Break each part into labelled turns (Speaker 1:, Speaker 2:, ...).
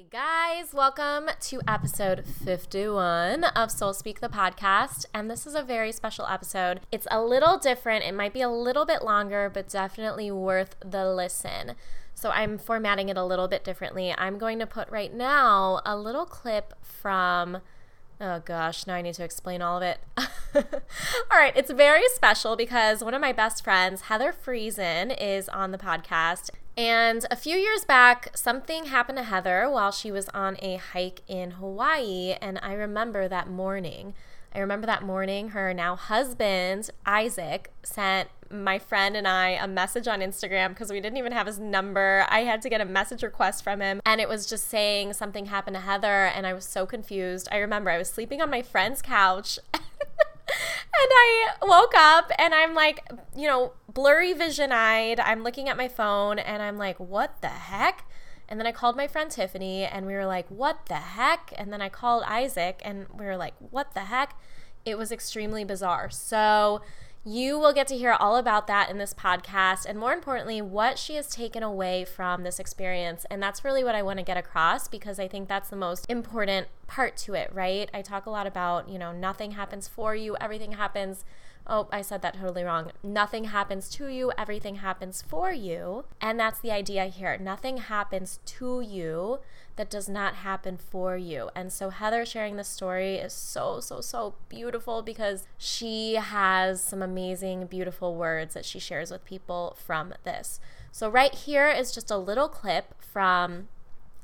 Speaker 1: Hey guys, welcome to episode 51 of Soul Speak the podcast. And this is a very special episode. It's a little different, it might be a little bit longer, but definitely worth the listen. So I'm formatting it a little bit differently. I'm going to put right now a little clip from. Oh gosh, now I need to explain all of it. all right, it's very special because one of my best friends, Heather Friesen, is on the podcast. And a few years back, something happened to Heather while she was on a hike in Hawaii. And I remember that morning. I remember that morning, her now husband, Isaac, sent my friend and I a message on Instagram because we didn't even have his number. I had to get a message request from him, and it was just saying something happened to Heather, and I was so confused. I remember I was sleeping on my friend's couch. and I woke up and I'm like, you know, blurry vision eyed. I'm looking at my phone and I'm like, what the heck? And then I called my friend Tiffany and we were like, what the heck? And then I called Isaac and we were like, what the heck? It was extremely bizarre. So, you will get to hear all about that in this podcast, and more importantly, what she has taken away from this experience. And that's really what I want to get across because I think that's the most important part to it, right? I talk a lot about, you know, nothing happens for you, everything happens Oh, I said that totally wrong. Nothing happens to you, everything happens for you. And that's the idea here. Nothing happens to you that does not happen for you. And so Heather sharing the story is so, so, so beautiful because she has some amazing, beautiful words that she shares with people from this. So, right here is just a little clip from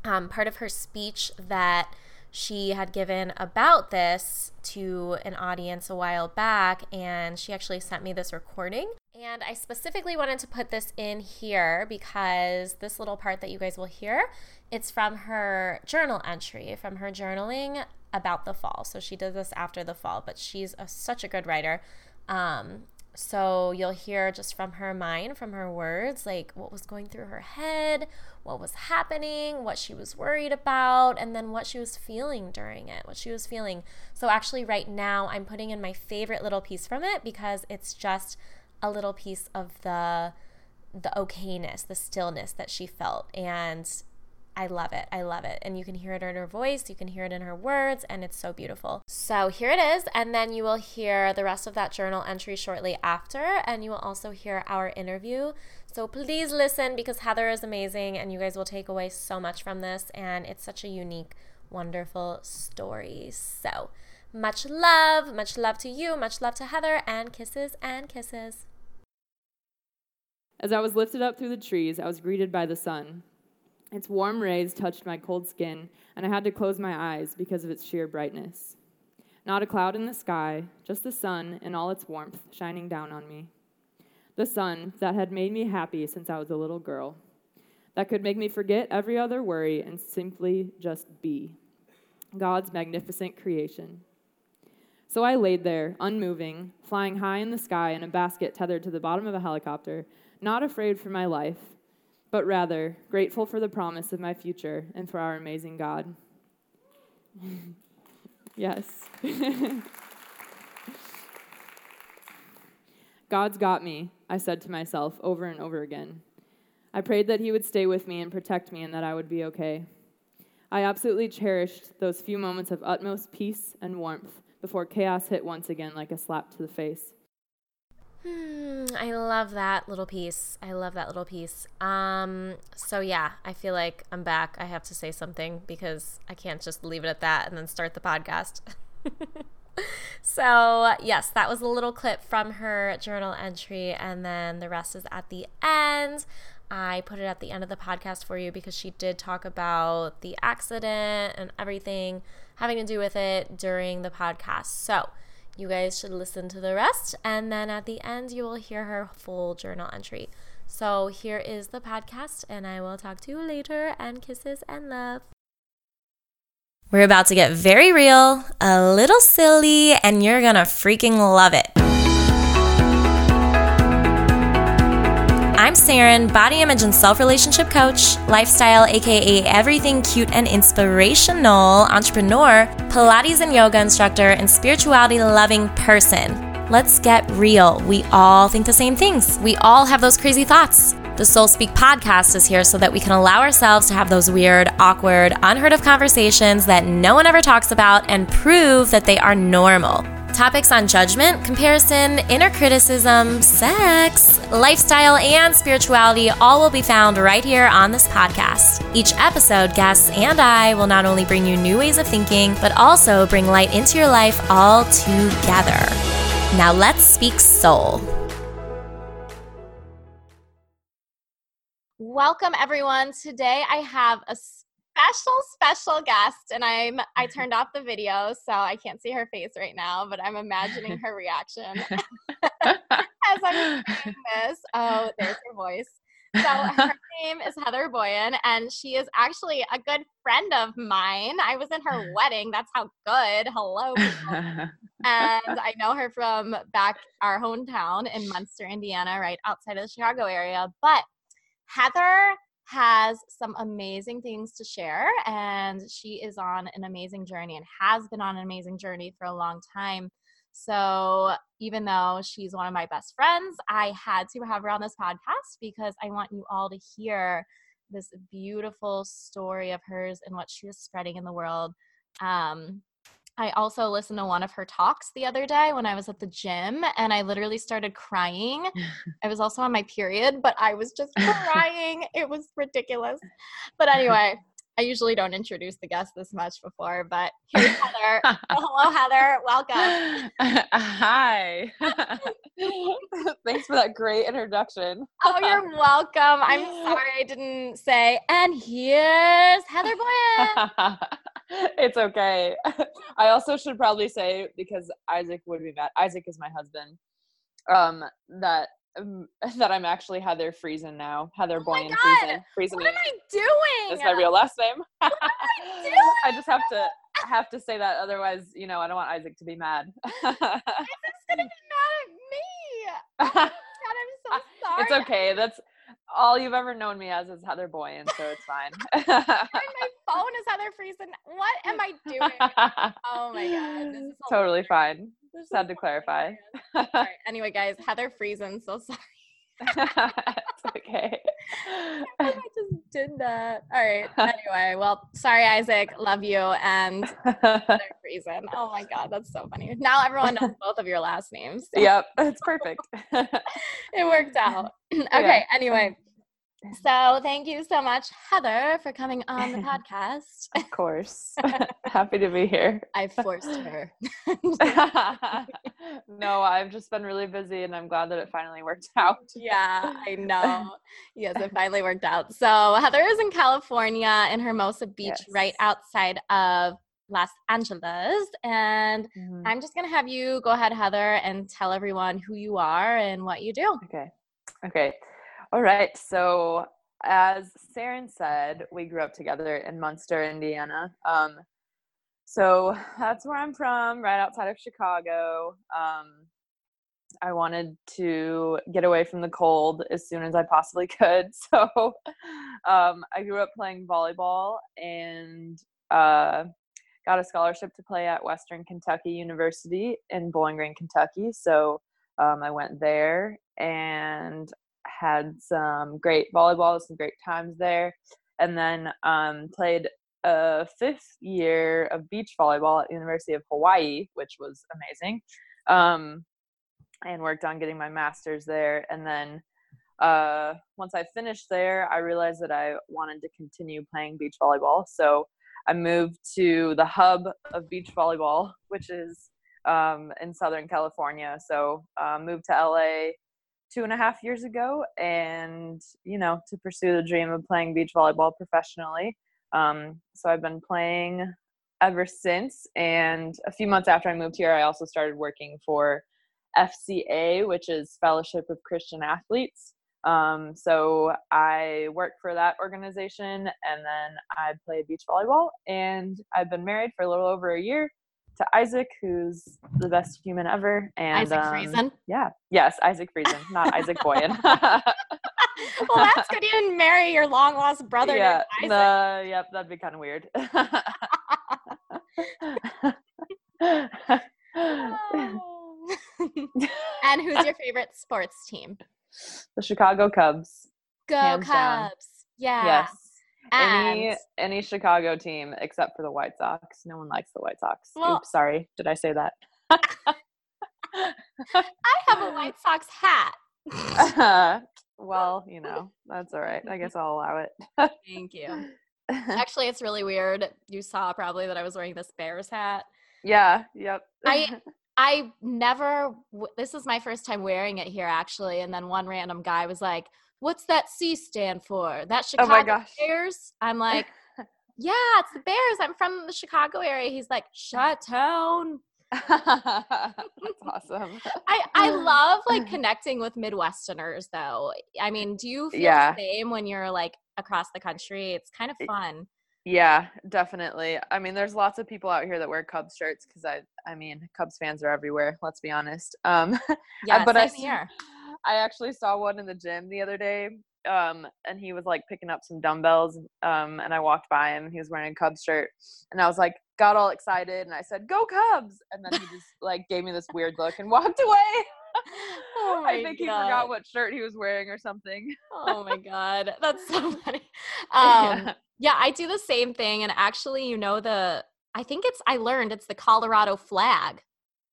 Speaker 1: um, part of her speech that she had given about this to an audience a while back, and she actually sent me this recording. And I specifically wanted to put this in here because this little part that you guys will hear, it's from her journal entry, from her journaling about the fall. So she did this after the fall, but she's a, such a good writer. Um, so you'll hear just from her mind, from her words, like what was going through her head, what was happening, what she was worried about, and then what she was feeling during it, what she was feeling. So actually, right now, I'm putting in my favorite little piece from it because it's just a little piece of the the okayness, the stillness that she felt. And I love it. I love it. And you can hear it in her voice, you can hear it in her words, and it's so beautiful. So here it is. And then you will hear the rest of that journal entry shortly after. And you will also hear our interview. So please listen because Heather is amazing and you guys will take away so much from this. And it's such a unique, wonderful story. So much love. Much love to you. Much love to Heather. And kisses and kisses.
Speaker 2: As I was lifted up through the trees, I was greeted by the sun. Its warm rays touched my cold skin, and I had to close my eyes because of its sheer brightness. Not a cloud in the sky, just the sun and all its warmth shining down on me. The sun that had made me happy since I was a little girl, that could make me forget every other worry and simply just be. God's magnificent creation. So I laid there, unmoving, flying high in the sky in a basket tethered to the bottom of a helicopter, not afraid for my life, but rather grateful for the promise of my future and for our amazing God. yes. God's got me, I said to myself over and over again. I prayed that He would stay with me and protect me and that I would be okay. I absolutely cherished those few moments of utmost peace and warmth before chaos hit once again like a slap to the face.
Speaker 1: Hmm, I love that little piece. I love that little piece. Um, so yeah, I feel like I'm back. I have to say something because I can't just leave it at that and then start the podcast. so yes, that was a little clip from her journal entry, and then the rest is at the end. I put it at the end of the podcast for you because she did talk about the accident and everything having to do with it during the podcast. So you guys should listen to the rest, and then at the end, you will hear her full journal entry. So here is the podcast, and I will talk to you later. And kisses and love. We're about to get very real, a little silly, and you're gonna freaking love it. I'm Saren, body image and self relationship coach, lifestyle, aka everything cute and inspirational, entrepreneur, Pilates and yoga instructor, and spirituality loving person. Let's get real. We all think the same things. We all have those crazy thoughts.
Speaker 3: The Soul Speak podcast is here so that we can allow ourselves to have those weird, awkward, unheard of conversations that no one ever talks about and prove that they are normal. Topics on judgment, comparison, inner criticism, sex, lifestyle, and spirituality all will be found right here on this podcast. Each episode, guests and I will not only bring you new ways of thinking, but also bring light into your life all together. Now let's speak soul. Welcome everyone. Today I have a special special guest and I'm I mm-hmm. turned off the video so I can't see her face right now, but I'm imagining her reaction as I'm saying this. Oh, there's her voice. So her name is Heather Boyan and she is actually a good friend of mine. I was in her wedding. That's how good. Hello. and I know her from back our hometown in Munster, Indiana, right outside of the Chicago area. But Heather has some amazing things to share, and she is on an amazing journey and has been on an amazing journey for a long time. So, even though she's one of my best friends, I had to have her on this podcast because I want you all to hear this beautiful story of hers and what she is spreading in the world. Um, I also listened to one of her talks the other day when I was at the gym and I literally started crying. I was also on my period, but I was just crying. it was ridiculous. But anyway, I usually don't introduce the guest this much before, but here's Heather. hello, Heather. Welcome.
Speaker 4: Hi. Thanks for that great introduction.
Speaker 3: oh, you're welcome. I'm sorry I didn't say, and here's Heather Boyan
Speaker 4: it's okay. I also should probably say because Isaac would be mad. Isaac is my husband. Um, that um, that I'm actually Heather Friesen now. Heather oh Boyan Friesen.
Speaker 3: Friesen. What am I doing?
Speaker 4: That's my real last name.
Speaker 3: what am I doing?
Speaker 4: I just have to have to say that, otherwise, you know, I don't want Isaac to be mad.
Speaker 3: Isaac's gonna be mad at me. Oh God, I'm so sorry.
Speaker 4: It's okay. That's all you've ever known me as is Heather Boyan, so it's fine.
Speaker 3: my phone is Heather Friesen. What am I doing? Oh my god, this is
Speaker 4: totally fine. Just had to clarify.
Speaker 3: Right. Anyway, guys, Heather Friesen. So sorry.
Speaker 4: it's okay.
Speaker 3: I just did that. All right. Anyway, well, sorry, Isaac. Love you. And Friesen. Oh my God, that's so funny. Now everyone knows both of your last names.
Speaker 4: So. Yep, it's perfect.
Speaker 3: it worked out. okay. Yeah. Anyway, um, so thank you so much, Heather, for coming on the podcast.
Speaker 4: Of course. Happy to be here.
Speaker 3: I forced her.
Speaker 4: No, I've just been really busy and I'm glad that it finally worked out.
Speaker 3: yeah, I know. Yes, it finally worked out. So Heather is in California in Hermosa Beach, yes. right outside of Los Angeles. And mm-hmm. I'm just going to have you go ahead, Heather, and tell everyone who you are and what you do.
Speaker 4: Okay. Okay. All right. So, as Saren said, we grew up together in Munster, Indiana. Um, so that's where I'm from, right outside of Chicago. Um, I wanted to get away from the cold as soon as I possibly could. So um, I grew up playing volleyball and uh, got a scholarship to play at Western Kentucky University in Bowling Green, Kentucky. So um, I went there and had some great volleyball, some great times there, and then um, played a fifth year of beach volleyball at University of Hawaii, which was amazing, um, and worked on getting my master's there. And then uh, once I finished there, I realized that I wanted to continue playing beach volleyball. So I moved to the hub of beach volleyball, which is um, in Southern California. So uh, moved to LA two and a half years ago and you know to pursue the dream of playing beach volleyball professionally um, so i've been playing ever since and a few months after i moved here i also started working for fca which is fellowship of christian athletes um, so i work for that organization and then i play beach volleyball and i've been married for a little over a year to Isaac, who's the best human ever. And
Speaker 3: Isaac um, Friesen.
Speaker 4: Yeah. Yes, Isaac Friesen, not Isaac Boyan.
Speaker 3: well, that's good. You didn't marry your long lost brother.
Speaker 4: Yeah. Yep, that'd be kind of weird. Oh.
Speaker 3: and who's your favorite sports team?
Speaker 4: The Chicago Cubs.
Speaker 3: Go
Speaker 4: Hands down.
Speaker 3: Cubs. Yeah.
Speaker 4: Yes.
Speaker 3: And
Speaker 4: Any any Chicago team except for the White Sox. No one likes the White Sox.
Speaker 3: Well-
Speaker 4: Oops, sorry. Did I say that?
Speaker 3: I have a White Sox hat.
Speaker 4: well, you know, that's all right. I guess I'll allow it.
Speaker 3: Thank you. Actually, it's really weird. You saw probably that I was wearing this Bears hat.
Speaker 4: yeah, yep.
Speaker 3: I- I never, w- this is my first time wearing it here actually. And then one random guy was like, What's that C stand for? That
Speaker 4: Oh
Speaker 3: Chicago
Speaker 4: my gosh.
Speaker 3: Bears? I'm like, Yeah, it's the Bears. I'm from the Chicago area. He's like, Shut town.
Speaker 4: That's awesome.
Speaker 3: I, I love like connecting with Midwesterners though. I mean, do you feel
Speaker 4: Yeah.
Speaker 3: the same when you're like across the country? It's kind of fun.
Speaker 4: Yeah, definitely. I mean, there's lots of people out here that wear Cubs shirts because I, I mean, Cubs fans are everywhere. Let's be honest. Um,
Speaker 3: Yeah,
Speaker 4: but I
Speaker 3: here.
Speaker 4: I actually saw one in the gym the other day. Um, and he was like picking up some dumbbells. Um, and I walked by him. He was wearing a Cubs shirt, and I was like, got all excited, and I said, "Go Cubs!" And then he just like gave me this weird look and walked away.
Speaker 3: Oh
Speaker 4: I think he
Speaker 3: God.
Speaker 4: forgot what shirt he was wearing or something.
Speaker 3: Oh my god, that's so funny. Um, yeah, I do the same thing, and actually, you know the. I think it's. I learned it's the Colorado flag.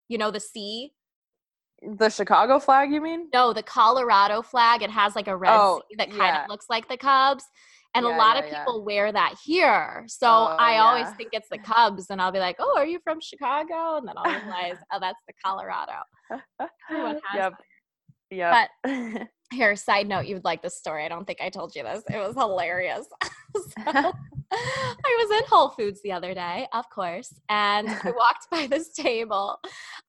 Speaker 3: You know the C.
Speaker 4: the Chicago flag, you mean?
Speaker 3: No, the Colorado flag. It has like a red
Speaker 4: Oh,
Speaker 3: C that kind
Speaker 4: yeah.
Speaker 3: of looks like the Cubs. And a lot
Speaker 4: yeah,
Speaker 3: of
Speaker 4: yeah.
Speaker 3: people wear that here. So
Speaker 4: Oh,
Speaker 3: I always think it's the Cubs. And I'll be like, oh, are you from Chicago? And then I'll realize, oh, that's the Colorado. Everyone has
Speaker 4: Yep. Yep.
Speaker 3: Here, side note, you would like this story. I don't think I told you this. It was hilarious. so, I was in Whole Foods the other day, of course, and I walked by this table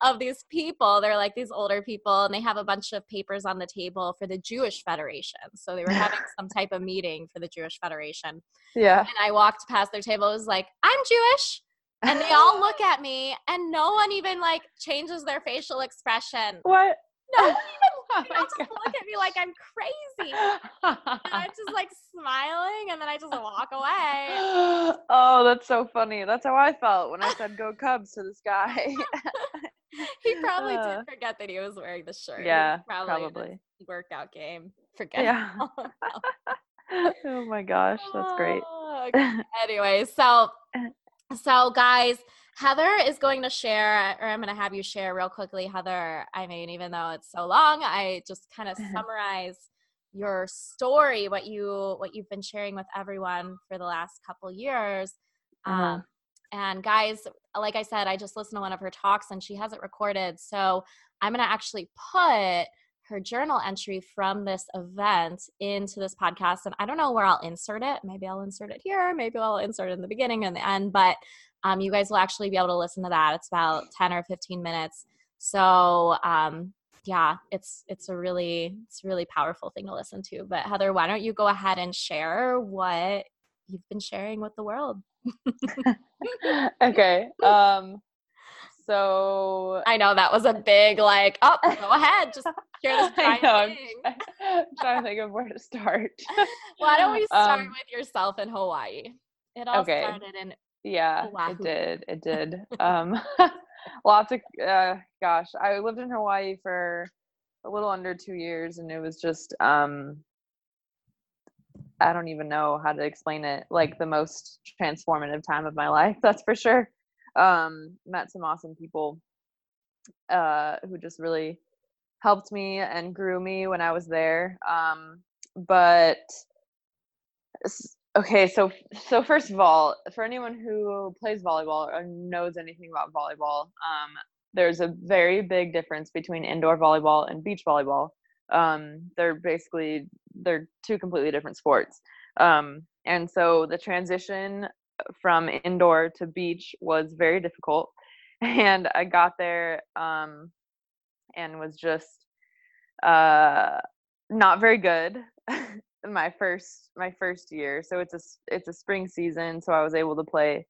Speaker 3: of these people. They're like these older people, and they have a bunch of papers on the table for the Jewish Federation. So they were having some type of meeting for the Jewish Federation.
Speaker 4: yeah.
Speaker 3: And I walked past their table. It was like, I'm Jewish. And they all look at me, and no one even like changes their facial expression.
Speaker 4: What?
Speaker 3: No one even
Speaker 4: Oh
Speaker 3: they all just look at me like I'm crazy. And I'm just like smiling and then I just walk away.
Speaker 4: oh, that's so funny. That's how I felt when I said "Go Cubs" to this guy.
Speaker 3: He probably
Speaker 4: Uh,
Speaker 3: did forget that he was wearing the shirt.
Speaker 4: Yeah,
Speaker 3: probably,
Speaker 4: probably.
Speaker 3: workout game. Forget.
Speaker 4: Yeah. oh my gosh, that's great.
Speaker 3: Oh, okay. anyway, so so guys, Heather is going to share, or I'm going to have you share real quickly, Heather. I mean, even though it's so long, I just kind of summarize your story, what you what you've been sharing with everyone for the last couple years.
Speaker 4: Uh-huh.
Speaker 3: Um, and guys, like I said, I just listened to one of her talks and she has it recorded. So I'm going to actually put her journal entry from this event into this podcast. And I don't know where I'll insert it. Maybe I'll insert it here. Maybe I'll insert it in the beginning and the end. But um, you guys will actually be able to listen to that. It's about 10 or 15 minutes. So um, yeah, it's it's a really it's a really powerful thing to listen to. But Heather, why don't you go ahead and share what you've been sharing with the world?
Speaker 4: okay. Um. So
Speaker 3: I know that was a big like, oh, go ahead, just share this
Speaker 4: I know, I'm. I'm trying to think of where to start.
Speaker 3: Why don't we start
Speaker 4: Um,
Speaker 3: with yourself in Hawaii? It all
Speaker 4: okay.
Speaker 3: started in
Speaker 4: Yeah, it did. It did. um, lots of uh, gosh, I lived in Hawaii for a little under two years, and it was just um, I don't even know how to explain it. Like the most transformative time of my life, that's for sure. Um, met some awesome people uh, who just really helped me and grew me when I was there. Um, but okay, so so first of all, for anyone who plays volleyball or knows anything about volleyball, um, there's a very big difference between indoor volleyball and beach volleyball. Um, they're basically they're two completely different sports. Um, and so the transition from indoor to beach was very difficult. And I got there um, and was just uh, not very good my first my first year. So it's a it's a spring season, so I was able to play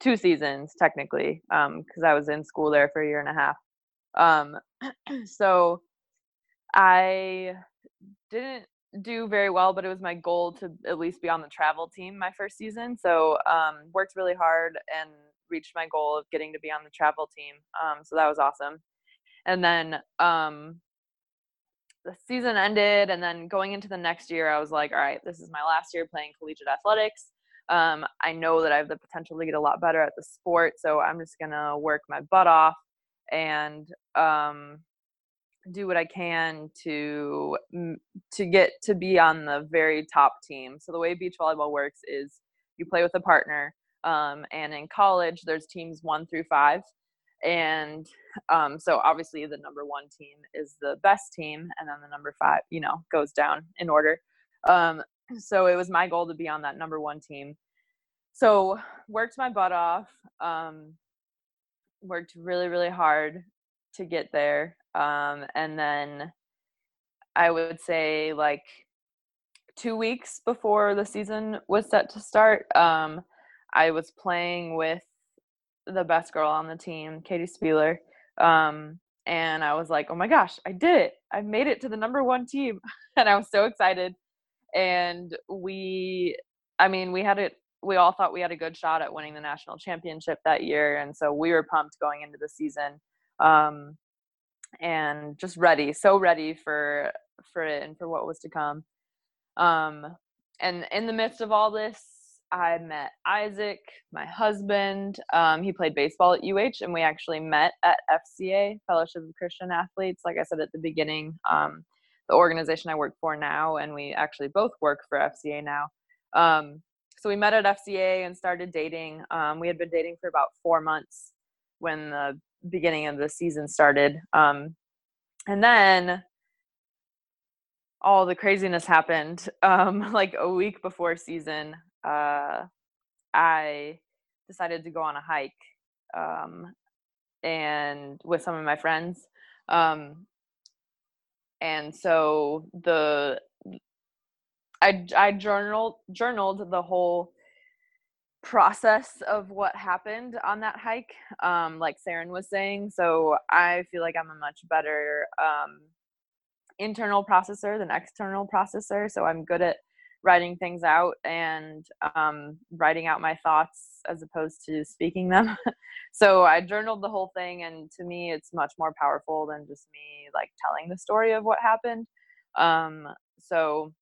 Speaker 4: two seasons technically because I was in school there for a year and a half. Um, so I didn't do very well, but it was my goal to at least be on the travel team my first season. So um, worked really hard and reached my goal of getting to be on the travel team. Um, so that was awesome. And then um, the season ended and then going into the next year i was like all right this is my last year playing collegiate athletics. Um, i know that i have the potential to get a lot better at the sport so i'm just gonna work my butt off and um, do what i can to to get to be on the very top team. So the way beach volleyball works is you play with a partner um, and in college there's teams one through five and um, so obviously the number one team is the best team and then the number five you know goes down in order. Um, so it was my goal to be on that number one team. So worked my butt off um, worked really really hard to get there um, and then i would say like two weeks before the season was set to start um, i was playing with the best girl on the team, Katie Spieler. Um, and I was like, oh my gosh, I did it. I made it to the number one team. and I was so excited. And we, I mean, we had it, we all thought we had a good shot at winning the national championship that year. And so we were pumped going into the season. Um, and just ready, so ready for for it and for what was to come. Um, and in the midst of all this, I met Isaac, my husband. Um, he played baseball at UH, and we actually met at FCA, Fellowship of Christian Athletes. Like I said at the beginning, um, the organization I work for now, and we actually both work for FCA now. Um, so we met at FCA and started dating. Um, we had been dating for about four months when the beginning of the season started. Um, and then all the craziness happened um, like a week before season uh, I decided to go on a hike um, and with some of my friends. Um, and so the I I journaled journaled the whole process of what happened on that hike, um, like Saren was saying. So I feel like I'm a much better um, internal processor than external processor. So I'm good at writing things out and um, writing out my thoughts as opposed to speaking them. so I journaled the whole thing, and to me, it's much more powerful than just me like telling the story of what happened. Um, so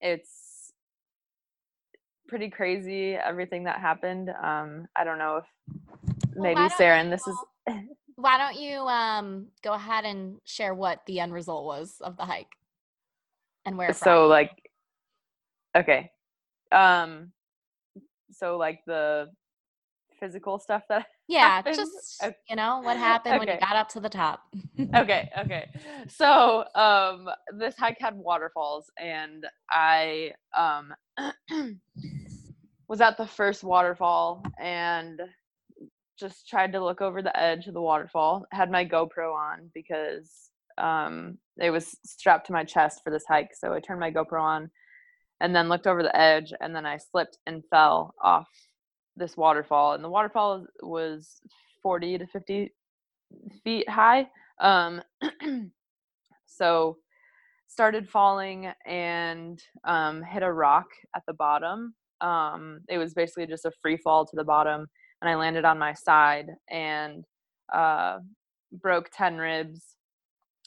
Speaker 4: it's pretty crazy everything that happened. Um, I don't know if maybe well, Saren, and this is.
Speaker 3: why don't you um, go ahead and share what the end result was of the hike and where?
Speaker 4: So from? like Okay. Um so like the physical stuff that
Speaker 3: yeah happened? just okay. you know what happened okay. when you got up to the top
Speaker 4: okay okay so um this hike had waterfalls and i um was at the first waterfall and just tried to look over the edge of the waterfall had my gopro on because um it was strapped to my chest for this hike so i turned my gopro on and then looked over the edge and then I slipped and fell off this waterfall and the waterfall was 40 to 50 feet high um so started falling and um hit a rock at the bottom um it was basically just a free fall to the bottom and I landed on my side and uh broke 10 ribs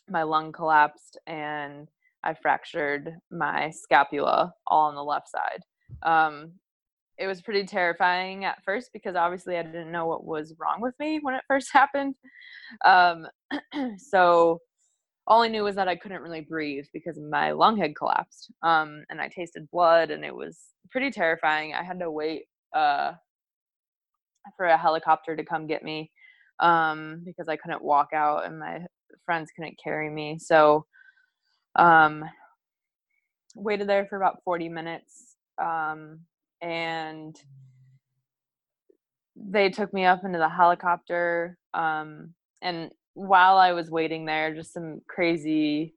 Speaker 4: my lung collapsed and I fractured my scapula all on the left side. Um, it was pretty terrifying at first because obviously I didn't know what was wrong with me when it first happened. Um, so all I knew was that I couldn't really breathe because my lung had collapsed. Um, and I tasted blood and it was pretty terrifying. I had to wait uh, for a helicopter to come get me um, because I couldn't walk out and my friends couldn't carry me. So um, waited there for about 40 minutes. Um, and they took me up into the helicopter. Um, and while I was waiting there, just some crazy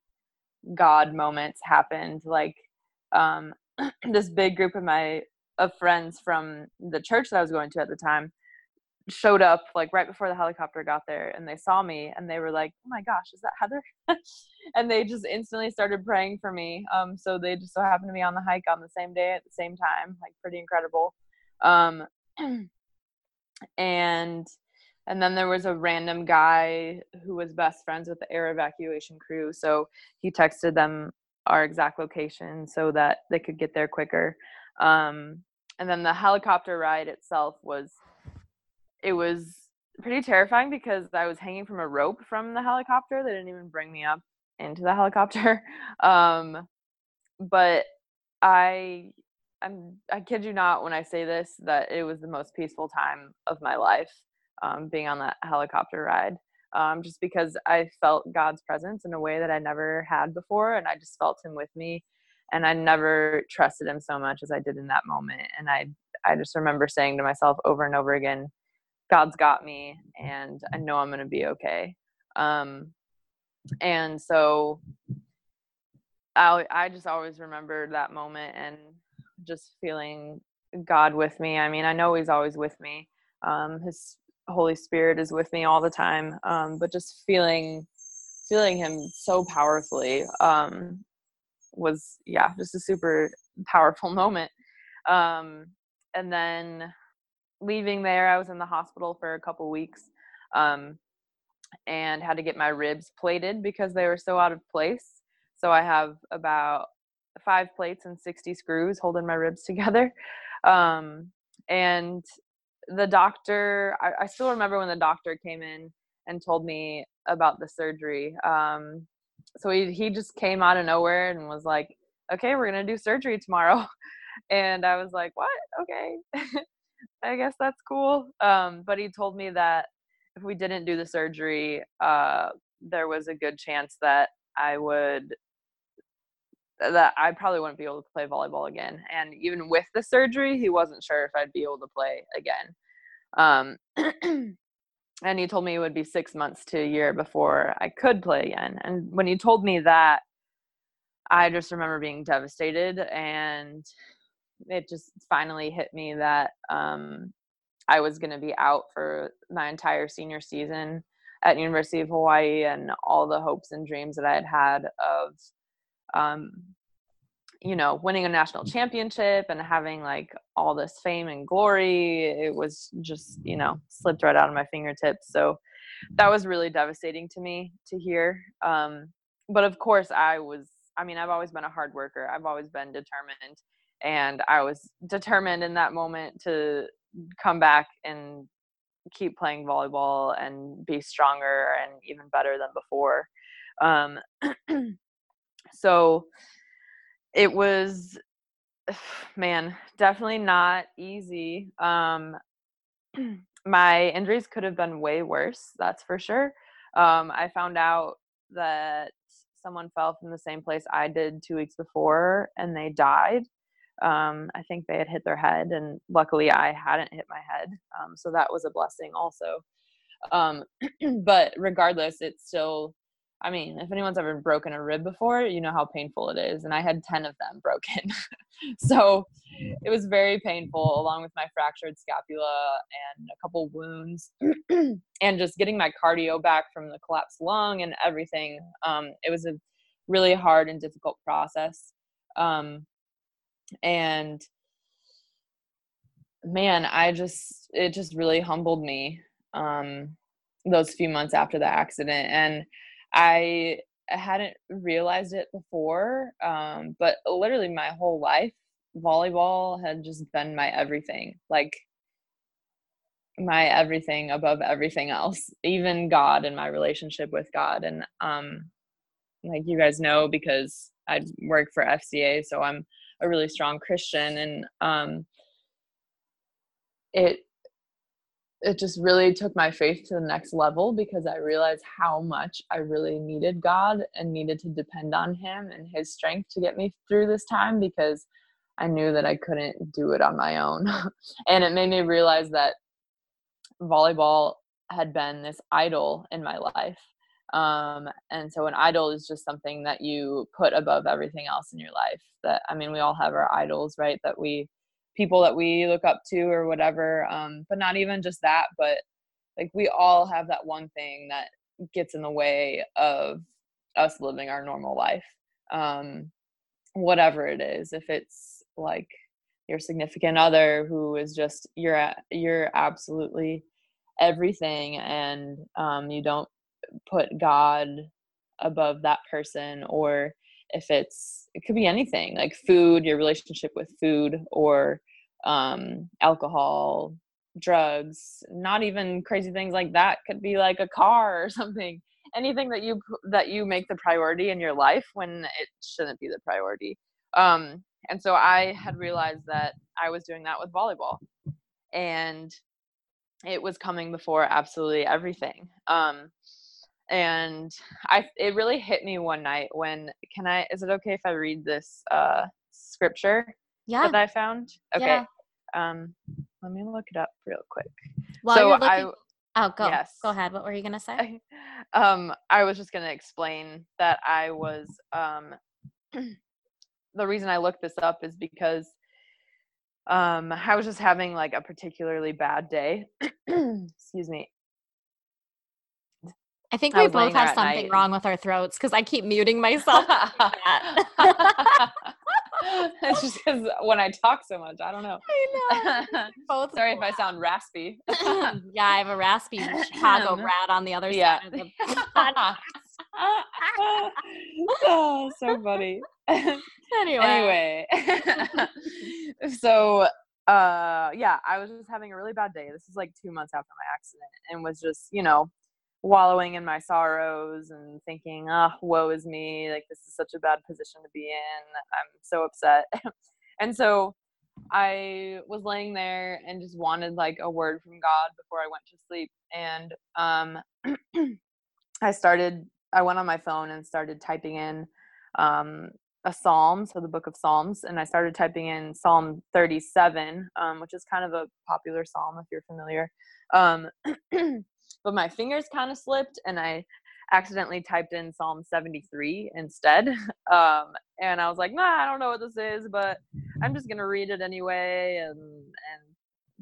Speaker 4: God moments happened. Like um, this big group of my of friends from the church that I was going to at the time showed up like right before the helicopter got there and they saw me and they were like oh my gosh is that heather? And they just instantly started praying for me um so they just so happened to be on the hike on the same day at the same time like pretty incredible um and and then there was a random guy who was best friends with the air evacuation crew so he texted them our exact location so that they could get there quicker um, and then the helicopter ride itself was it was pretty terrifying because i was hanging from a rope from the helicopter they didn't even bring me up into the helicopter um, but i i'm i kid you not when i say this that it was the most peaceful time of my life um, being on that helicopter ride um, just because I felt God's presence in a way that I never had before. And I just felt Him with me. And I never trusted Him so much as I did in that moment. And I, I just remember saying to myself over and over again, God's got me, and I know I'm going to be okay. Um, and so I, I just always remember that moment and just feeling God with me. I mean, I know He's always with me. Um, his Holy Spirit is with me all the time. Um, but just feeling feeling him so powerfully um, was yeah, just a super powerful moment. Um, and then leaving there, I was in the hospital for a couple weeks um, and had to get my ribs plated because they were so out of place. So I have about five plates and 60 screws holding my ribs together. Um, and the doctor I, I, still remember when the doctor came in and told me about the surgery um, so he, he just came out of nowhere and was like okay we're gonna do surgery tomorrow and i was like what okay i guess that's cool um, but he told me that if we didn't do the surgery uh, there was a good chance that i would that I probably wouldn't be able to play volleyball again. And even with the surgery, he wasn't sure if I'd be able to play again. Um, and he told me it would be six months to a year before I could play again. And when he told me that, I just remember being devastated, and it just finally hit me that um, I was going to be out for my entire senior season at University of Hawaii, and all the hopes and dreams that I had had of um, you know winning a national championship and having like all this fame and glory it was just you know slipped right out of my fingertips. So that was really devastating to me to hear um, but of course i was i mean i've always been a hard worker. I've always been determined and i was determined in that moment to come back and keep playing volleyball and be stronger and even better than before. Um, so it was man definitely not easy. Um my injuries could have been way worse that's for sure. Um i found out that someone fell from the same place i did two weeks before and they died um i think they had hit their head and luckily i hadn't hit my head um so that was a blessing also um but regardless it's still I mean, if anyone's ever broken a rib before, you know how painful it is. And I had 10 of them broken. so it was very painful, along with my fractured scapula and a couple wounds, and just getting my cardio back from the collapsed lung and everything. Um, it was a really hard and difficult process. Um, and man, I just, it just really humbled me um, those few months after the accident. And I hadn't realized it before, um, but literally my whole life, volleyball had just been my everything. Like my everything above everything else, even God and my relationship with God. And um, like you guys know, because I work for FCA, so I'm a really strong Christian, and um, it it just really took my faith to the next level because I realized how much I really needed God and needed to depend on Him and His strength to get me through this time because I knew that I couldn't do it on my own. and it made me realize that volleyball had been this idol in my life. Um, and so an idol is just something that you put above everything else in your life. That I mean, we all have our idols, right? That we people that we look up to or whatever um, but not even just that but like we all have that one thing that gets in the way of us living our normal life um, whatever it is if it's like your significant other who is just you're you're absolutely everything and um, you don't put God above that person or if it's it could be anything like food your relationship with food or um, alcohol drugs not even crazy things like that. Could be like a car or something. Anything that you that you make the priority in your life when it shouldn't be the priority. Um, and so i had realized that i was doing that with volleyball and it was coming before absolutely everything. Um, and i it really hit me one night when can i is it okay if i read this uh scripture
Speaker 3: yeah
Speaker 4: that i found okay
Speaker 3: Yeah.
Speaker 4: um let me look it up real quick
Speaker 3: While
Speaker 4: so
Speaker 3: you're looking,
Speaker 4: i
Speaker 3: oh, go
Speaker 4: yes.
Speaker 3: go ahead. What were you gonna say?
Speaker 4: um i was just going to explain that i was um the reason i looked this up is because um i was just having like a particularly bad day excuse me
Speaker 3: I think we both have something wrong with our throats because I keep muting myself.
Speaker 4: it's just because when i talk so much i don't know
Speaker 3: I know. Both
Speaker 4: sorry if i sound raspy
Speaker 3: yeah, I have a raspy Chicago rat on the other
Speaker 4: yeah.
Speaker 3: side of the podcast.
Speaker 4: oh, so funny.
Speaker 3: Anyway.
Speaker 4: anyway, so uh yeah, I was just having a really bad day. This is like 2 months after my accident and was just, you know, wallowing in my sorrows and thinking, "Oh, woe is me. Like this is such a bad position to be in. I'm so upset." and so I was laying there and just wanted like a word from God before I went to sleep. And um, I started, I went on my phone and started typing in um, a psalm, so the book of Psalms, and I started typing in Psalm 37, um, which is kind of a popular psalm if you're familiar. But my fingers kind of slipped and I accidentally typed in Psalm 73 instead. Um, and I was like, nah, I don't know what this is, but I'm just gonna read it anyway and and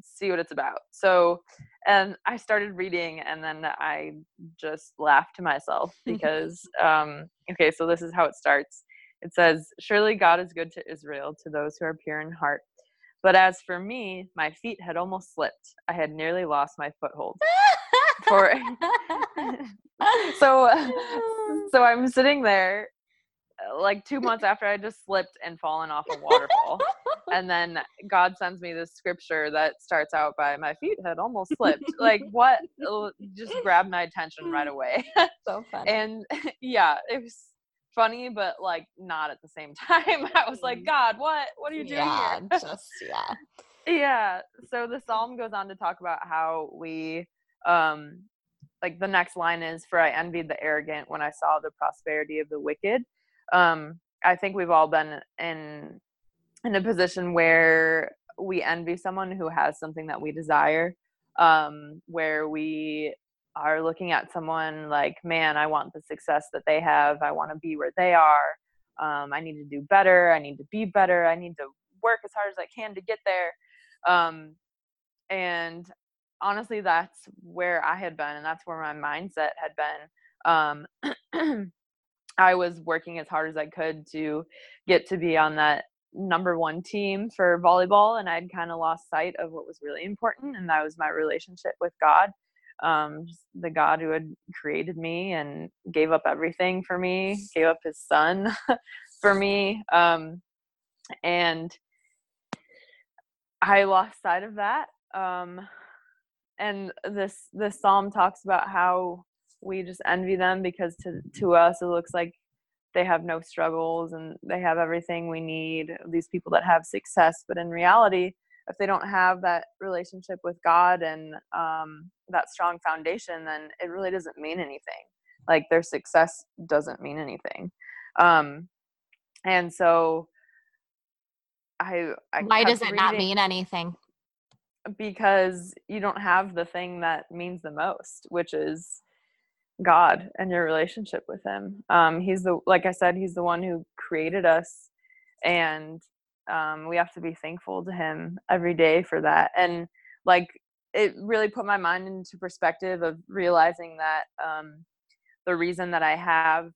Speaker 4: see what it's about. So and I started reading and then I just laughed to myself because um okay, so this is how it starts. It says, Surely God is good to Israel, to those who are pure in heart. But as for me, my feet had almost slipped. I had nearly lost my foothold. For so so I'm sitting there uh, like two months after I just slipped and fallen off a waterfall. and then God sends me this scripture that starts out by my feet had almost slipped. like what just grabbed my attention right away.
Speaker 3: so funny.
Speaker 4: and yeah, it was funny but like not at the same time. I was like,
Speaker 3: Mm.
Speaker 4: God, what what are you doing
Speaker 3: yeah,
Speaker 4: here?
Speaker 3: just yeah.
Speaker 4: yeah so the psalm goes on to talk about how we um like the next line is for i envied the arrogant when i saw the prosperity of the wicked. Um i think we've all been in in a position where we envy someone who has something that we desire um where we are looking at someone like man i want the success that they have. I want to be where they are. Um, i need to do better. I need to be better. I need to work as hard as i can to get there. Um, and honestly that's where i had been and that's where my mindset had been um, i was working as hard as i could to get to be on that number one team for volleyball and i'd kind of lost sight of what was really important and that was my relationship with god um, the god who had created me and gave up everything for me gave up his son for me um, and I lost sight of that. Um, and this this psalm talks about how we just envy them because to to us it looks like they have no struggles and they have everything we need. These people that have success, but in reality, if they don't have that relationship with God and um, that strong foundation, then it really doesn't mean anything. Like their success doesn't mean anything. Um, and so I, I
Speaker 3: Why does it not mean anything?
Speaker 4: Because you don't have the thing that means the most, which is God and your relationship with Him. Um, he's the, like I said, He's the one who created us, and um, we have to be thankful to Him every day for that. And like, it really put my mind into perspective of realizing that um, the reason that I have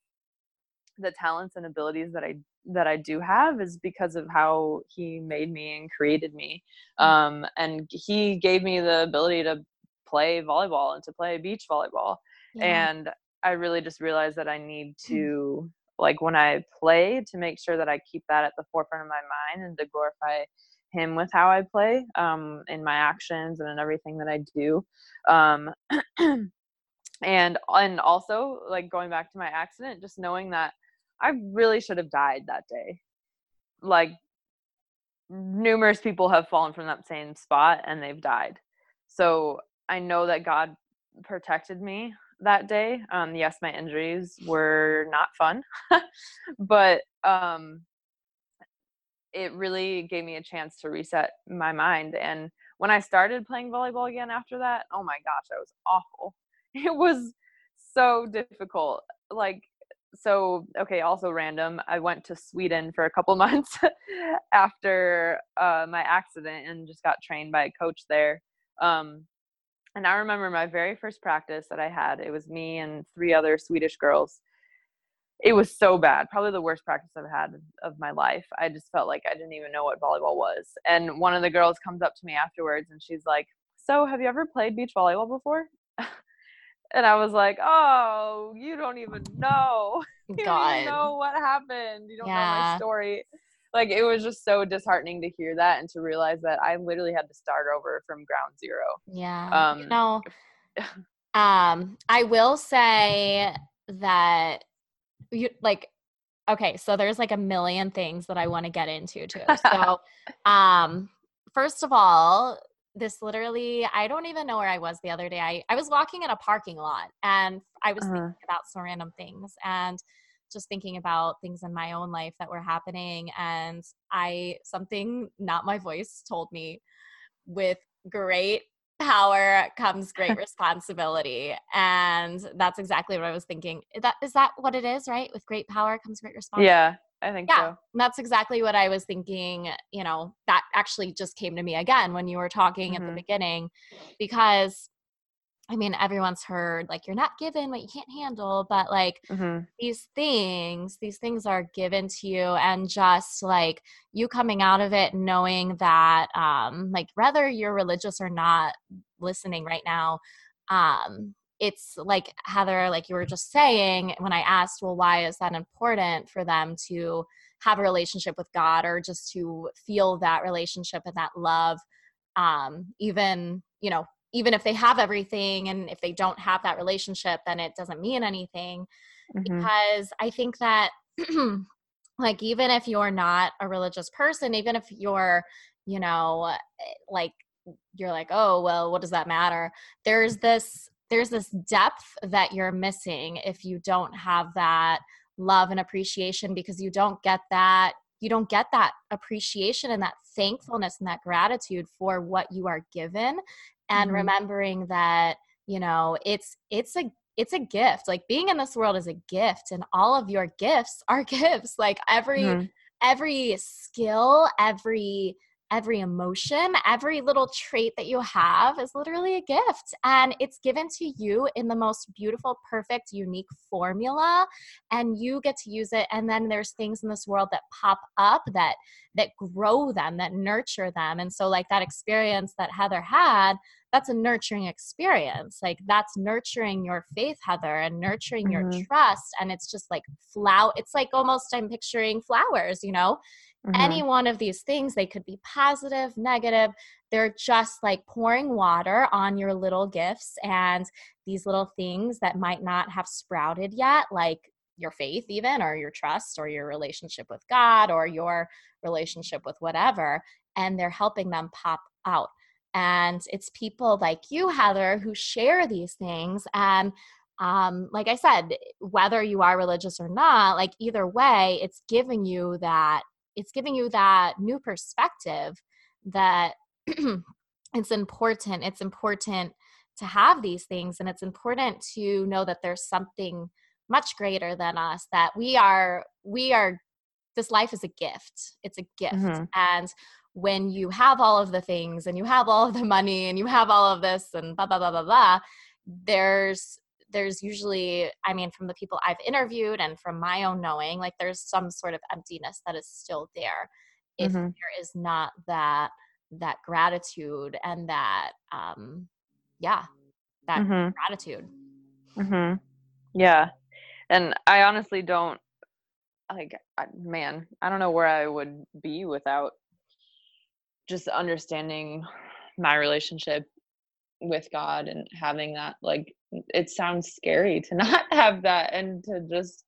Speaker 4: the talents and abilities that I that I do have is because of how he made me and created me. Um, and he gave me the ability to play volleyball and to play beach volleyball.
Speaker 3: Yeah.
Speaker 4: And I really just realized that I need to like when I play to make sure that I keep that at the forefront of my mind and to glorify him with how I play um, in my actions and in everything that I do. Um, and and also like going back to my accident, just knowing that I really should have died that day. Like numerous people have fallen from that same spot and they've died. So I know that God protected me that day. Um, yes, my injuries were not fun, but um, it really gave me a chance to reset my mind. And when I started playing volleyball again after that, oh my gosh, I was awful. It was so difficult. Like, so okay, also random. I went to Sweden for a couple months after uh, my accident and just got trained by a coach there. Um, and I remember my very first practice that I had, it was me and three other Swedish girls. It was so bad, probably the worst practice I've had of my life. I just felt like I didn't even know what volleyball was. And one of the girls comes up to me afterwards and she's like, So, have you ever played beach volleyball before? and I was like, Oh, you don't even know. You don't even know what happened. You don't know my story. Like, it was just so disheartening to hear that and to realize that I literally had to start over from ground zero.
Speaker 3: Yeah. you
Speaker 4: Um,
Speaker 3: know, um, I will say that you like okay, so there's like a million things that I want to get into too. So um first of all, this literally I don't even know where I was the other day. I, I was walking in a parking lot and I was
Speaker 4: Uh-huh.
Speaker 3: thinking about some random things and just thinking about things in my own life that were happening and I something not my voice told me with great power comes great responsibility and that's exactly what i was thinking Is that is that what it is right with great power comes great responsibility
Speaker 4: Yeah, I think
Speaker 3: yeah
Speaker 4: so.
Speaker 3: that's exactly what i was thinking you know that actually just came to me again when you were talking at
Speaker 4: Mhm.
Speaker 3: the beginning because i mean everyone's heard like you're not given what you can't handle but like
Speaker 4: hmm
Speaker 3: these things these things are given to you and just like you coming out of it knowing that um like whether you're religious or not listening right now um it's like heather like you were just saying when i asked well why is that important for them to have a relationship with god or just to feel that relationship and that love um even you know even if they have everything and if they don't have that relationship then it doesn't mean anything
Speaker 4: hmm
Speaker 3: because I think that like even if you're not a religious person, even if you're, you know, eh, like you're like, "Oh, well, what does that matter?" There's this there's this depth that you're missing if you don't have that love and appreciation because you don't get that you don't get that appreciation and that thankfulness and that gratitude for what you are given and
Speaker 4: Mhm.
Speaker 3: remembering that you know it's it's a it's a gift like being in this world is a gift and all of your gifts are gifts like every
Speaker 4: Mhm.
Speaker 3: every skill every every emotion every little trait that you have is literally a gift and it's given to you in the most beautiful perfect unique formula and you get to use it and then there's things in this world that pop up that that grow them that nurture them and so like that experience that heather had that's a nurturing experience like that's nurturing your faith heather and nurturing your
Speaker 4: Mhm.
Speaker 3: trust and it's just like flower it's like almost i'm picturing flowers you know
Speaker 4: Mhm.
Speaker 3: any one of these things they could be positive negative they're just like pouring water on your little gifts and these little things that might not have sprouted yet like your faith even or your trust or your relationship with god or your relationship with whatever and they're helping them pop out and it's people like you heather who share these things and um, like i said whether you are religious or not like either way it's giving you that it's giving you that new perspective that it's important it's important to have these things and it's important to know that there's something much greater than us that we are we are this life is a gift it's a gift
Speaker 4: Mhm.
Speaker 3: and when you have all of the things and you have all of the money and you have all of this and blah blah blah blah blah there's there's usually i mean from the people i've interviewed and from my own knowing like there's some sort of emptiness that is still there if
Speaker 4: Mhm.
Speaker 3: there is not that that gratitude and that um yeah that
Speaker 4: Mhm.
Speaker 3: gratitude.
Speaker 4: hmm Yeah. And I honestly don't like I, man, I don't know where I would be without just understanding my relationship with God and having that like it sounds scary to not have that and to just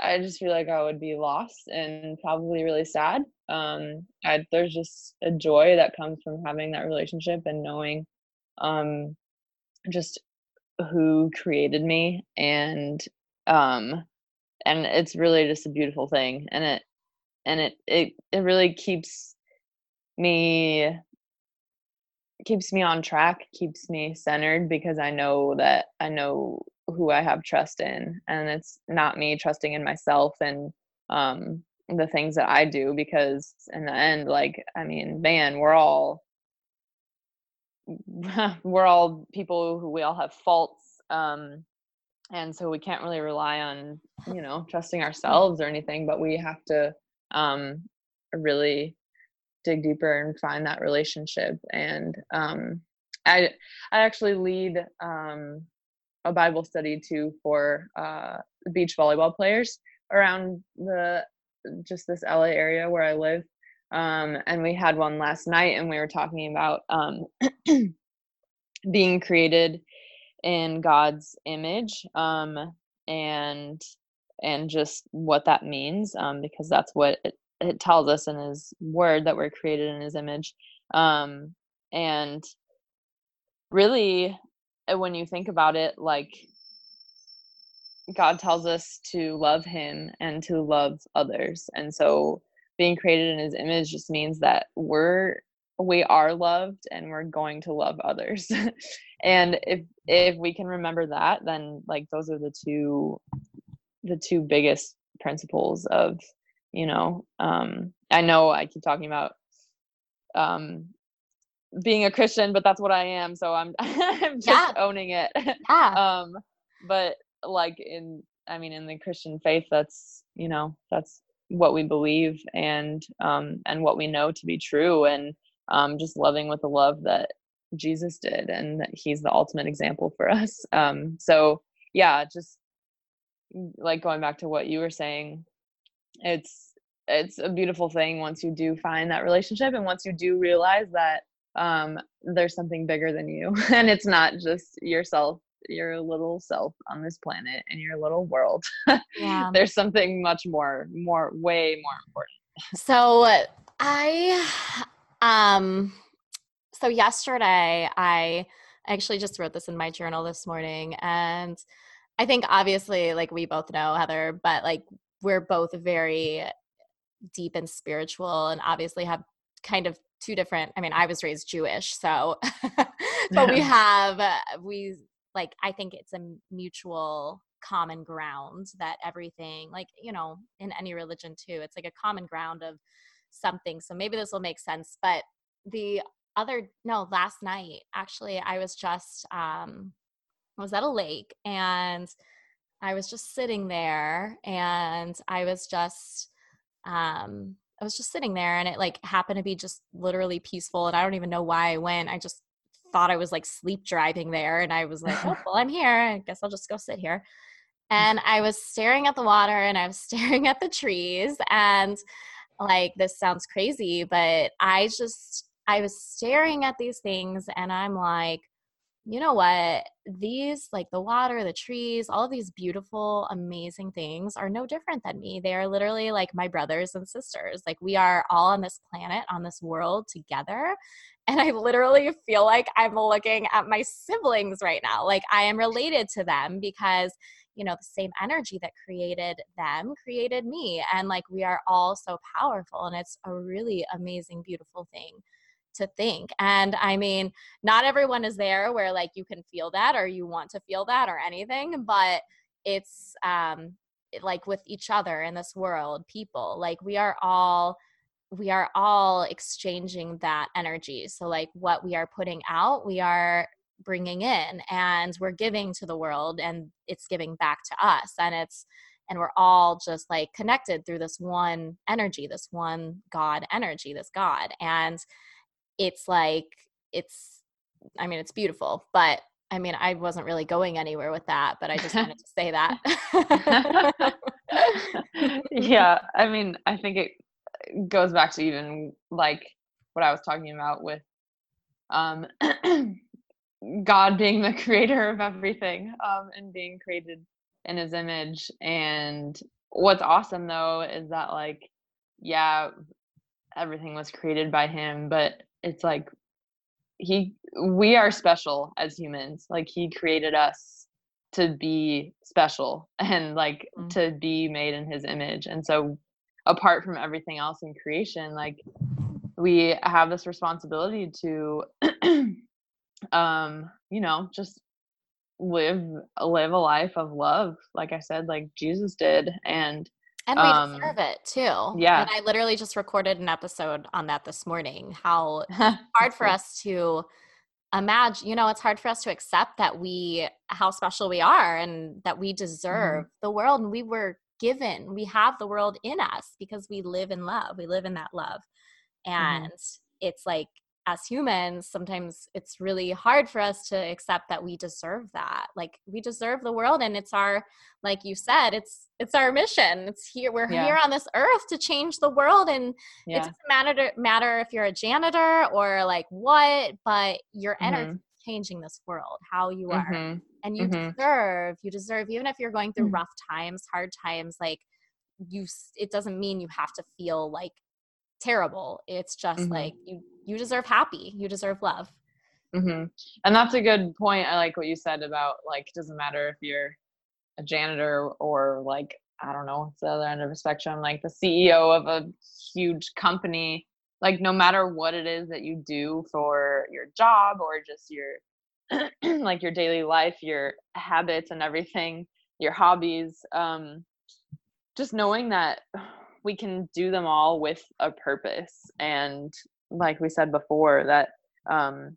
Speaker 4: I just feel like I would be lost and probably really sad. Um I, there's just a joy that comes from having that relationship and knowing um just who created me and um and it's really just a beautiful thing and it and it it, it really keeps me keeps me on track keeps me centered because i know that i know who i have trust in and it's not me trusting in myself and um the things that i do because in the end like i mean man we're all we're all people who we all have faults um and so we can't really rely on you know trusting ourselves or anything but we have to um really dig deeper and find that relationship. And um i i actually lead um a bible study too for uh beach volleyball players around the just this la area where i live. Um and we had one last night and we were talking about um being created in God's image um, and and just what that means um, because that's what it, it tells us in his word that we're created in his image. Um, and really uh, when you think about it like God tells us to love him and to love others. And so being created in his image just means that we're we are loved and we're going to love others. And if if we can remember that then like those are the two the two biggest principles of you know um i know i keep talking about um being a christian but that's what i am so i'm i'm just
Speaker 3: Yeah.
Speaker 4: owning it
Speaker 3: Yeah.
Speaker 4: um but like in i mean in the christian faith that's you know that's what we believe and um and what we know to be true and um just loving with the love that jesus did and that he's the ultimate example for us um so yeah just like going back to what you were saying it's it's a beautiful thing once you do find that relationship and once you do realize that um there's something bigger than you. And it's not just yourself your little self on this planet and your little world.
Speaker 3: Yeah.
Speaker 4: there's something much more more way more important.
Speaker 3: So I um so yesterday I actually just wrote this in my journal this morning and I think obviously like we both know Heather but like we're both very deep and spiritual and obviously have kind of two different I mean I was raised Jewish so but we have uh, we like I think it's a mutual common ground that everything like you know in any religion too it's like a common ground of something so maybe this will make sense but the other no last night actually I was just um I was at a lake and I was just sitting there and I was just um I was just sitting there and it like happened to be just literally peaceful and I don't even know why I went. I just thought I was like sleep driving there and I was like, oh, well, I'm here. I guess I'll just go sit here. And I was staring at the water and I was staring at the trees and like this sounds crazy, but I just I was staring at these things and I'm like, you know what? These, like the water, the trees, all of these beautiful, amazing things are no different than me. They are literally like my brothers and sisters. Like we are all on this planet, on this world together. And I literally feel like I'm looking at my siblings right now. Like I am related to them because, you know, the same energy that created them created me. And like we are all so powerful. And it's a really amazing, beautiful thing to think. And I mean, not everyone is there where like you can feel that or you want to feel that or anything, but it's um like with each other in this world, people, like we are all we are all exchanging that energy. So like what we are putting out, we are bringing in and we're giving to the world and it's giving back to us and it's and we're all just like connected through this one energy, this one God energy, this God. And it's like it's i mean it's beautiful but I mean, I wasn't really going anywhere with that, but I just wanted to say that.
Speaker 4: yeah, I mean, I think it goes back to even like what I was talking about with um God being the creator of everything um and being created in his image and what's awesome though is that like yeah everything was created by him but it's like he we are special as humans like he created us to be special and like mm-hmm. to be made in his image and so apart from everything else in creation like we have this responsibility to um you know just live live a life of love like i said like jesus did and
Speaker 3: and we um, deserve it too.
Speaker 4: Yeah.
Speaker 3: And I literally just recorded an episode on that this morning. How hard for us to imagine, you know, it's hard for us to accept that we, how special we are and that we mm-hmm. deserve mm-hmm. the world. And we were given, we have the world in us because we live in love. We live in that love. Mm-hmm. And mm-hmm. it's like as humans, sometimes it's really hard for us to accept that we deserve that. Like we deserve the world and it's our like you said, it's it's our mission. It's here we're yeah. here on this earth to change the world and yeah. it doesn't matter matter if you're a janitor or like what, but your energy mm-hmm. changing this world, how you are. Mm-hmm. And you mm-hmm. deserve, you deserve even if you're going through mm. rough times, hard times like you it doesn't mean you have to feel like terrible. It's just mm-hmm. like you you deserve happy. You deserve love.
Speaker 4: Mm-hmm. And that's a good point. I like what you said about like it doesn't matter if you're a janitor or like I don't know, it's the other end of the spectrum, like the CEO of a huge company. Like no matter what it is that you do for your job or just your like your daily life, your habits and everything, your hobbies, um, just knowing that we can do them all with a purpose and like we said before that um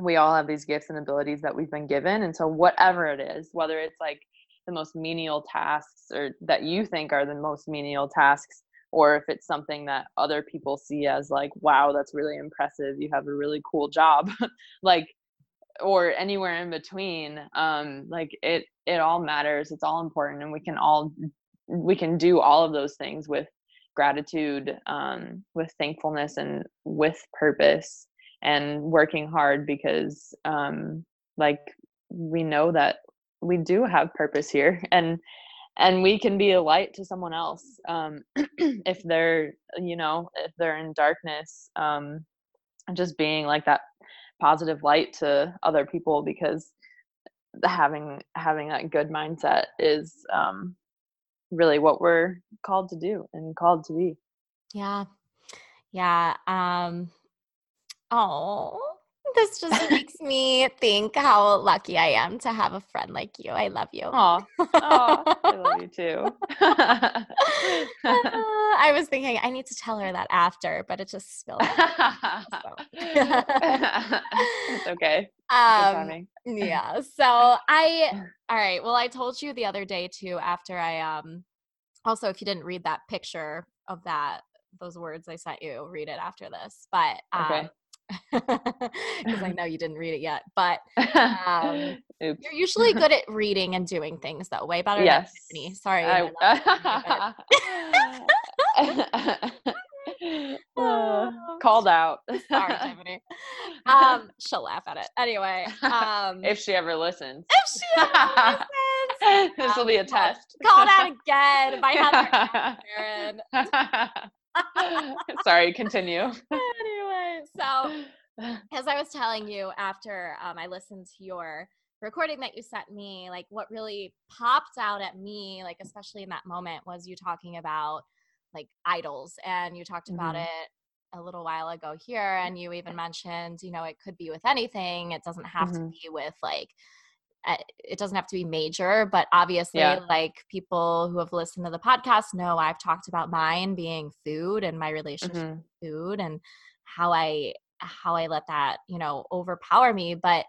Speaker 4: we all have these gifts and abilities that we've been given and so whatever it is whether it's like the most menial tasks or that you think are the most menial tasks or if it's something that other people see as like wow that's really impressive you have a really cool job like or anywhere in between um like it it all matters it's all important and we can all we can do all of those things with gratitude um, with thankfulness and with purpose and working hard because um, like we know that we do have purpose here and and we can be a light to someone else um, if they're you know if they're in darkness um, just being like that positive light to other people because having having that good mindset is um, really what we're called to do and called to be.
Speaker 3: Yeah. Yeah. Um oh this just makes me think how lucky I am to have a friend like you. I love you.
Speaker 4: Oh, I love you too. uh,
Speaker 3: I was thinking I need to tell her that after, but it just spilled.
Speaker 4: it's okay.
Speaker 3: Um, yeah. So I, all right. Well, I told you the other day too. After I, um, also if you didn't read that picture of that those words I sent you, read it after this. But um, okay because I know you didn't read it yet. But um, you're usually good at reading and doing things that way better yes. than Tiffany. Sorry. I,
Speaker 4: uh, called out.
Speaker 3: Sorry, Tiffany. Um, she'll laugh at it anyway. Um,
Speaker 4: if she ever listens.
Speaker 3: If she ever listens.
Speaker 4: this will be a test.
Speaker 3: Call that again by Heather.
Speaker 4: Sorry, continue.
Speaker 3: anyway, so as I was telling you after um, I listened to your recording that you sent me, like what really popped out at me, like especially in that moment, was you talking about like idols, and you talked about mm-hmm. it a little while ago here, and you even mentioned, you know, it could be with anything. It doesn't have mm-hmm. to be with like Eh, it doesn't have to be major, but obviously, yeah. like people who have listened to the podcast know I've talked about mine being food and my relationship mm-hmm. with food and how I how I let that you know overpower me. But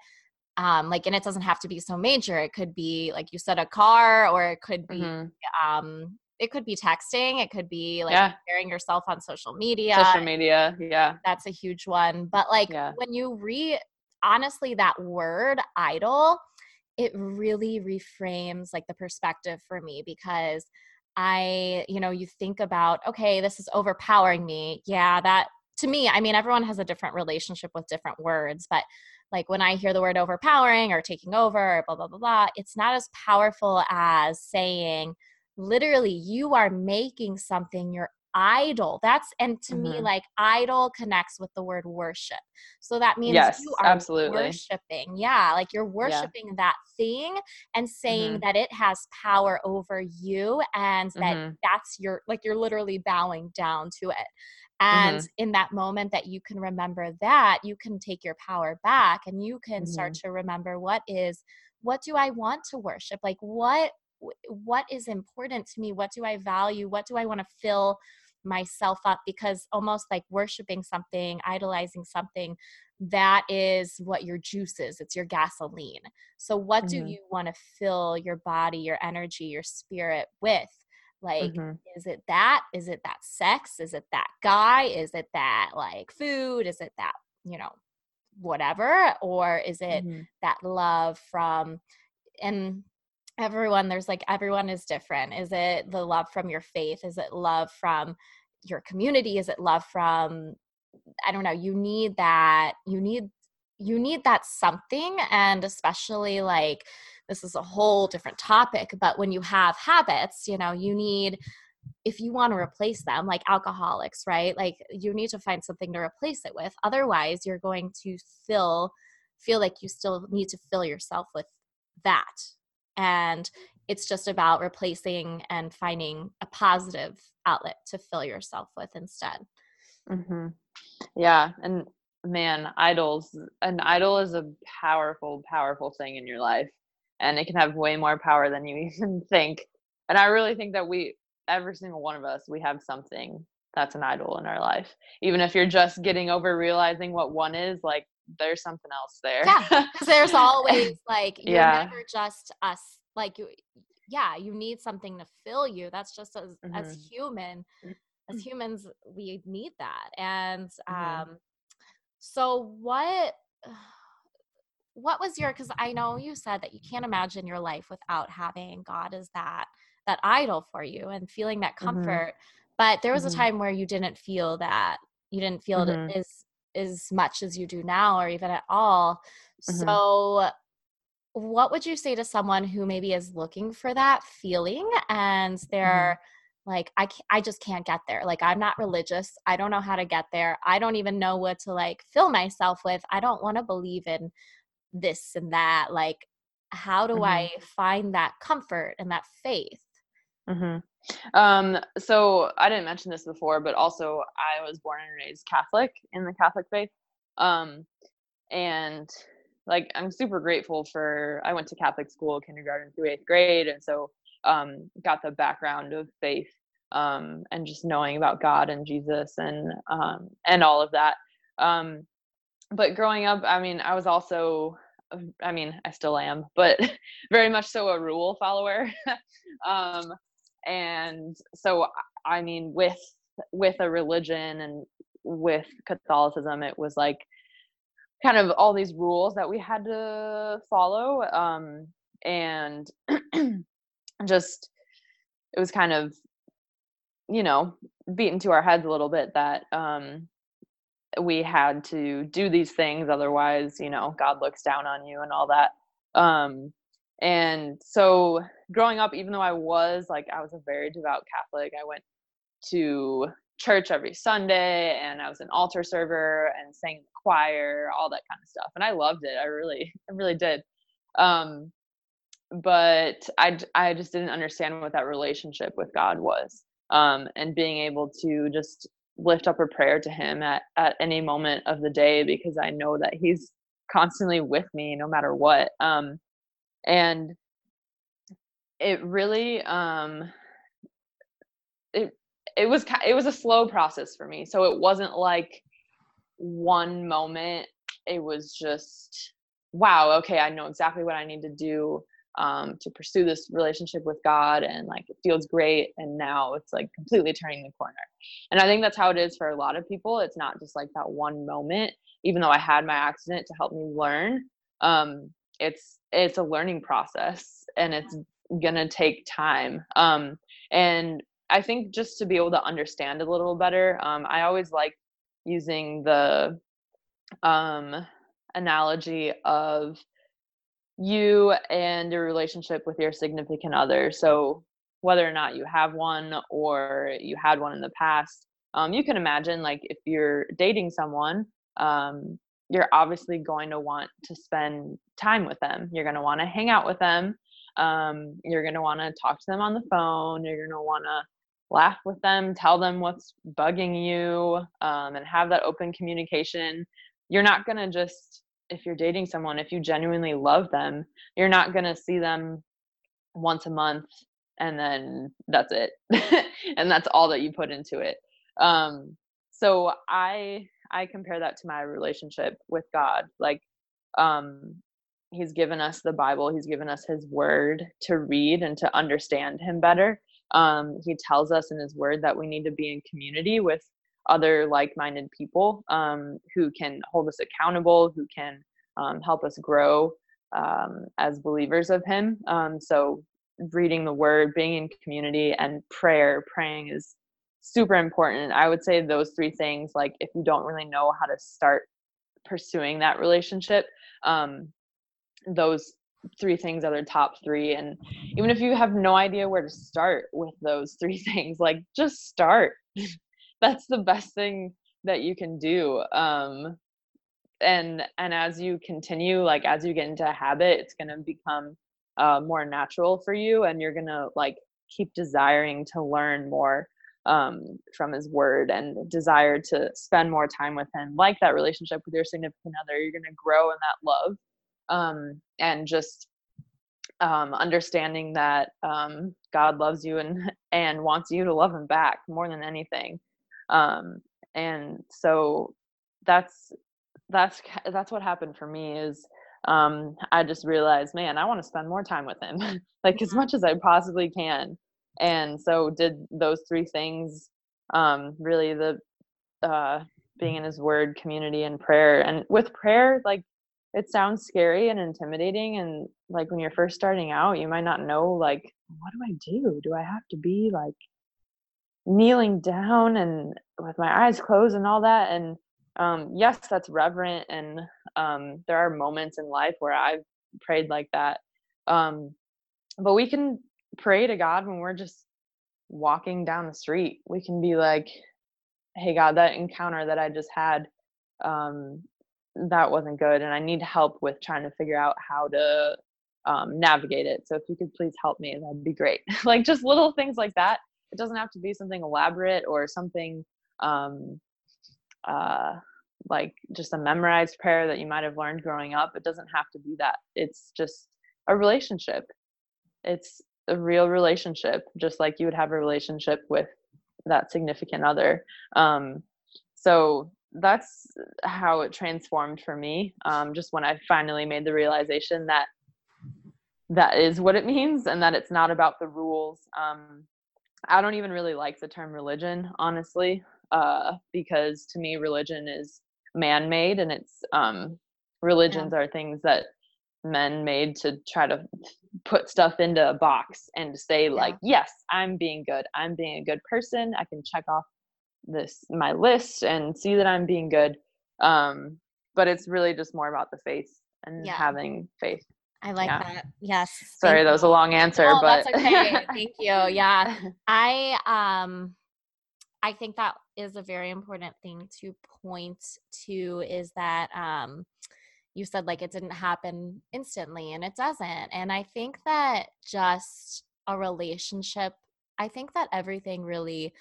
Speaker 3: um, like, and it doesn't have to be so major. It could be like you said, a car, or it could be mm-hmm. um, it could be texting. It could be like yeah. sharing yourself on social media.
Speaker 4: Social media, yeah,
Speaker 3: that's a huge one. But like yeah. when you re, honestly, that word idol, it really reframes like the perspective for me because I, you know, you think about, okay, this is overpowering me. Yeah, that to me, I mean, everyone has a different relationship with different words, but like when I hear the word overpowering or taking over or blah, blah, blah, blah, it's not as powerful as saying, literally, you are making something your idol. That's, and to mm-hmm. me, like idol connects with the word worship. So that means
Speaker 4: yes,
Speaker 3: you are
Speaker 4: absolutely.
Speaker 3: worshiping. Yeah. Like you're worshiping yeah. that thing and saying mm-hmm. that it has power over you and that mm-hmm. that's your, like you're literally bowing down to it. And mm-hmm. in that moment that you can remember that, you can take your power back and you can mm-hmm. start to remember what is, what do I want to worship? Like what, what is important to me? What do I value? What do I want to fill myself up? Because almost like worshiping something, idolizing something, that is what your juice is. It's your gasoline. So, what mm-hmm. do you want to fill your body, your energy, your spirit with? Like, mm-hmm. is it that? Is it that sex? Is it that guy? Is it that like food? Is it that, you know, whatever? Or is it mm-hmm. that love from, and everyone, there's like, everyone is different. Is it the love from your faith? Is it love from your community? Is it love from, I don't know, you need that, you need, you need that something. And especially like, this is a whole different topic but when you have habits you know you need if you want to replace them like alcoholics right? Like you need to find something to replace it with. Otherwise you're going to fill feel like you still need to fill yourself with that. And it's just about replacing and finding a positive outlet to fill yourself with instead.
Speaker 4: Mm-hmm. yeah and man idols an idol is a powerful powerful thing in your life and it can have way more power than you even think. And I really think that we, every single one of us, we have something that's an idol in our life. Even if you're just getting over realizing what one is, like there's something else there.
Speaker 3: Yeah, because there's always like you're yeah. never just us. Like you, yeah, you need something to fill you. That's just as mm-hmm. as human, as mm. humans, we need that. And mm-hmm. um, so what? what was your because i know you said that you can't imagine your life without having god as that that idol for you and feeling that mm-hmm. comfort mm-hmm. but there was mm-hmm. a time where you didn't feel that you didn't feel mm-hmm. it as as much as you do now or even at all mm-hmm. so what would you say to someone who maybe is looking for that feeling and mm-hmm. they're like I I just can't get there. Like I'm not religious. I don't know how to get there. I don't even know what to like fill myself with. I don't want to believe in this and that like how do mm-hmm. i find that comfort and that faith
Speaker 4: mm-hmm. um so i didn't mention this before but also i was born and raised catholic in the catholic faith um and like i'm super grateful for i went to catholic school kindergarten through eighth grade and so um got the background of faith um and just knowing about god and jesus and um and all of that um but growing up, I mean, I was also, I mean, I still am, but very much so a rule follower. um, and so, I mean, with with a religion and with Catholicism, it was like kind of all these rules that we had to follow, um, and just it was kind of, you know, beaten to our heads a little bit that um, we had to do these things otherwise you know god looks down on you and all that. Um and so growing up even though i was like i was a very devout catholic i went to church every sunday and i was an altar server and sang in the choir all that kind of stuff and i loved it i really i really did. Um but i i just didn't understand what that relationship with god was um and being able to just lift up a prayer to him at, at any moment of the day because I know that he's constantly with me no matter what. Um, and it really, um, it, it was, it was a slow process for me. So it wasn't like one moment. It was just, wow, okay, I know exactly what I need to do. Um, to pursue this relationship with God and like it feels great. And now it's like completely turning the corner. And I think that's how it is for a lot of people. It's not just like that one moment, even though I had my accident to help me learn. Um, it's it's a learning process and it's gonna take time. Um, and I think just to be able to understand a little better, um, I always like using the um, analogy of you and your relationship with your significant other. So whether or not you have one or you had one in the past, um, you can imagine like if you're dating someone, um, you're obviously going to want to spend time with them. You're going to want to hang out with them. Um, you're going to want to talk to them on the phone. You're going to want to laugh with them, tell them what's bugging you, um, and have that open communication. You're not going to just if you're dating someone, if you genuinely love them, you're not going to see them once a month and then that's it. and that's all that you put into it. Um, so I I compare that to my relationship with God. Like um he's given us the Bible, he's given us his word to read and to understand him better. Um he tells us in his word that we need to be in community with other like-minded people um, who can hold us accountable, who can um, help us grow um, as believers of Him. Um, so, reading the Word, being in community, and prayer, praying is super important. I would say those three things. Like, if you don't really know how to start pursuing that relationship, um, those three things are the top three and even if you have no idea where to start with those three things like just start that's the best thing that you can do um and and as you continue like as you get into a habit it's going to become uh, more natural for you and you're going to like keep desiring to learn more um, from his word and desire to spend more time with him like that relationship with your significant other you're going to grow in that love um, and just um, understanding that um, god loves you and and wants you to love him back more than anything um, and so that's that's that's what happened for me is um, I just realized, man, I want to spend more time with him, like as mm-hmm. much as I possibly can. And so did those three things. Um, really, the uh, being in His Word, community, and prayer. And with prayer, like it sounds scary and intimidating, and like when you're first starting out, you might not know, like, what do I do? Do I have to be like kneeling down and with my eyes closed and all that? And um, yes, that's reverent, and um, there are moments in life where I've prayed like that. Um, but we can pray to God when we're just walking down the street. We can be like, "Hey, God, that encounter that I just had, um, that wasn't good, and I need help with trying to figure out how to um, navigate it. So if you could please help me, that'd be great." like just little things like that. It doesn't have to be something elaborate or something um, uh, like just a memorized prayer that you might have learned growing up. It doesn't have to be that. It's just a relationship. It's a real relationship, just like you would have a relationship with that significant other. Um, so that's how it transformed for me. Um, just when I finally made the realization that that is what it means and that it's not about the rules. Um, I don't even really like the term religion, honestly uh, because to me religion is man-made and it's um, religions yeah. are things that men made to try to put stuff into a box and say yeah. like yes i'm being good i'm being a good person i can check off this my list and see that i'm being good um but it's really just more about the faith and yeah. having faith
Speaker 3: I like yeah. that. Yes.
Speaker 4: Sorry, that was a long answer,
Speaker 3: oh,
Speaker 4: but
Speaker 3: that's okay. Thank you. Yeah. I um I think that is a very important thing to point to is that um, you said like it didn't happen instantly and it doesn't. And I think that just a relationship, I think that everything really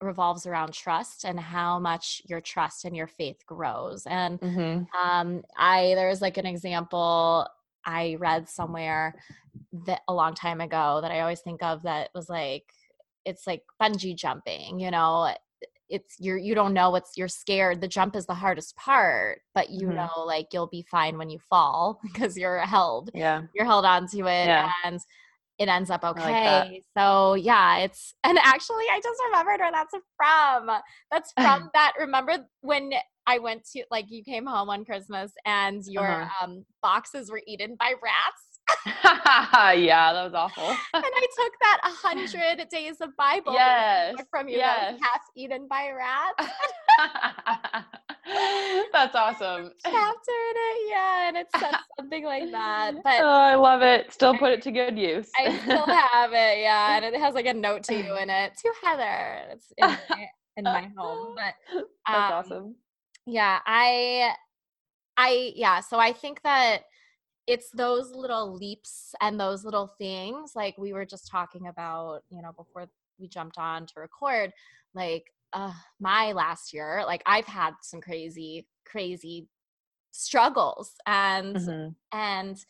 Speaker 3: revolves around trust and how much your trust and your faith grows. And mm-hmm. um, I there's like an example I read somewhere that a long time ago that I always think of that was like it's like bungee jumping, you know, it's you're you don't know what's you're scared the jump is the hardest part but you
Speaker 4: Mhm.
Speaker 3: know like you'll be fine when you fall because you're held
Speaker 4: Yeah.
Speaker 3: you're held onto it
Speaker 4: Yeah.
Speaker 3: and it ends up okay
Speaker 4: that.
Speaker 3: so yeah it's and actually i just remembered where that's from that's from that remember when i went to like you came home on christmas and your
Speaker 4: Uh-huh.
Speaker 3: um boxes were eaten by rats
Speaker 4: yeah, that was awful.
Speaker 3: and I took that a hundred days of Bible
Speaker 4: Yes,
Speaker 3: from you
Speaker 4: yes.
Speaker 3: half eaten by rats
Speaker 4: That's awesome.
Speaker 3: chapter in it, yeah, and it said something like that.
Speaker 4: Oh,
Speaker 3: But
Speaker 4: I love it. Still put it to good use.
Speaker 3: I still have it, yeah, and it has like a note to you in it to Heather. It's in my, in my home, but
Speaker 4: That's
Speaker 3: um,
Speaker 4: awesome.
Speaker 3: Yeah, I, I yeah. So I think that it's those little leaps and those little things like we were just talking about you know before we jumped on to record like uh my last year like i've had some crazy crazy struggles and
Speaker 4: Mhm.
Speaker 3: and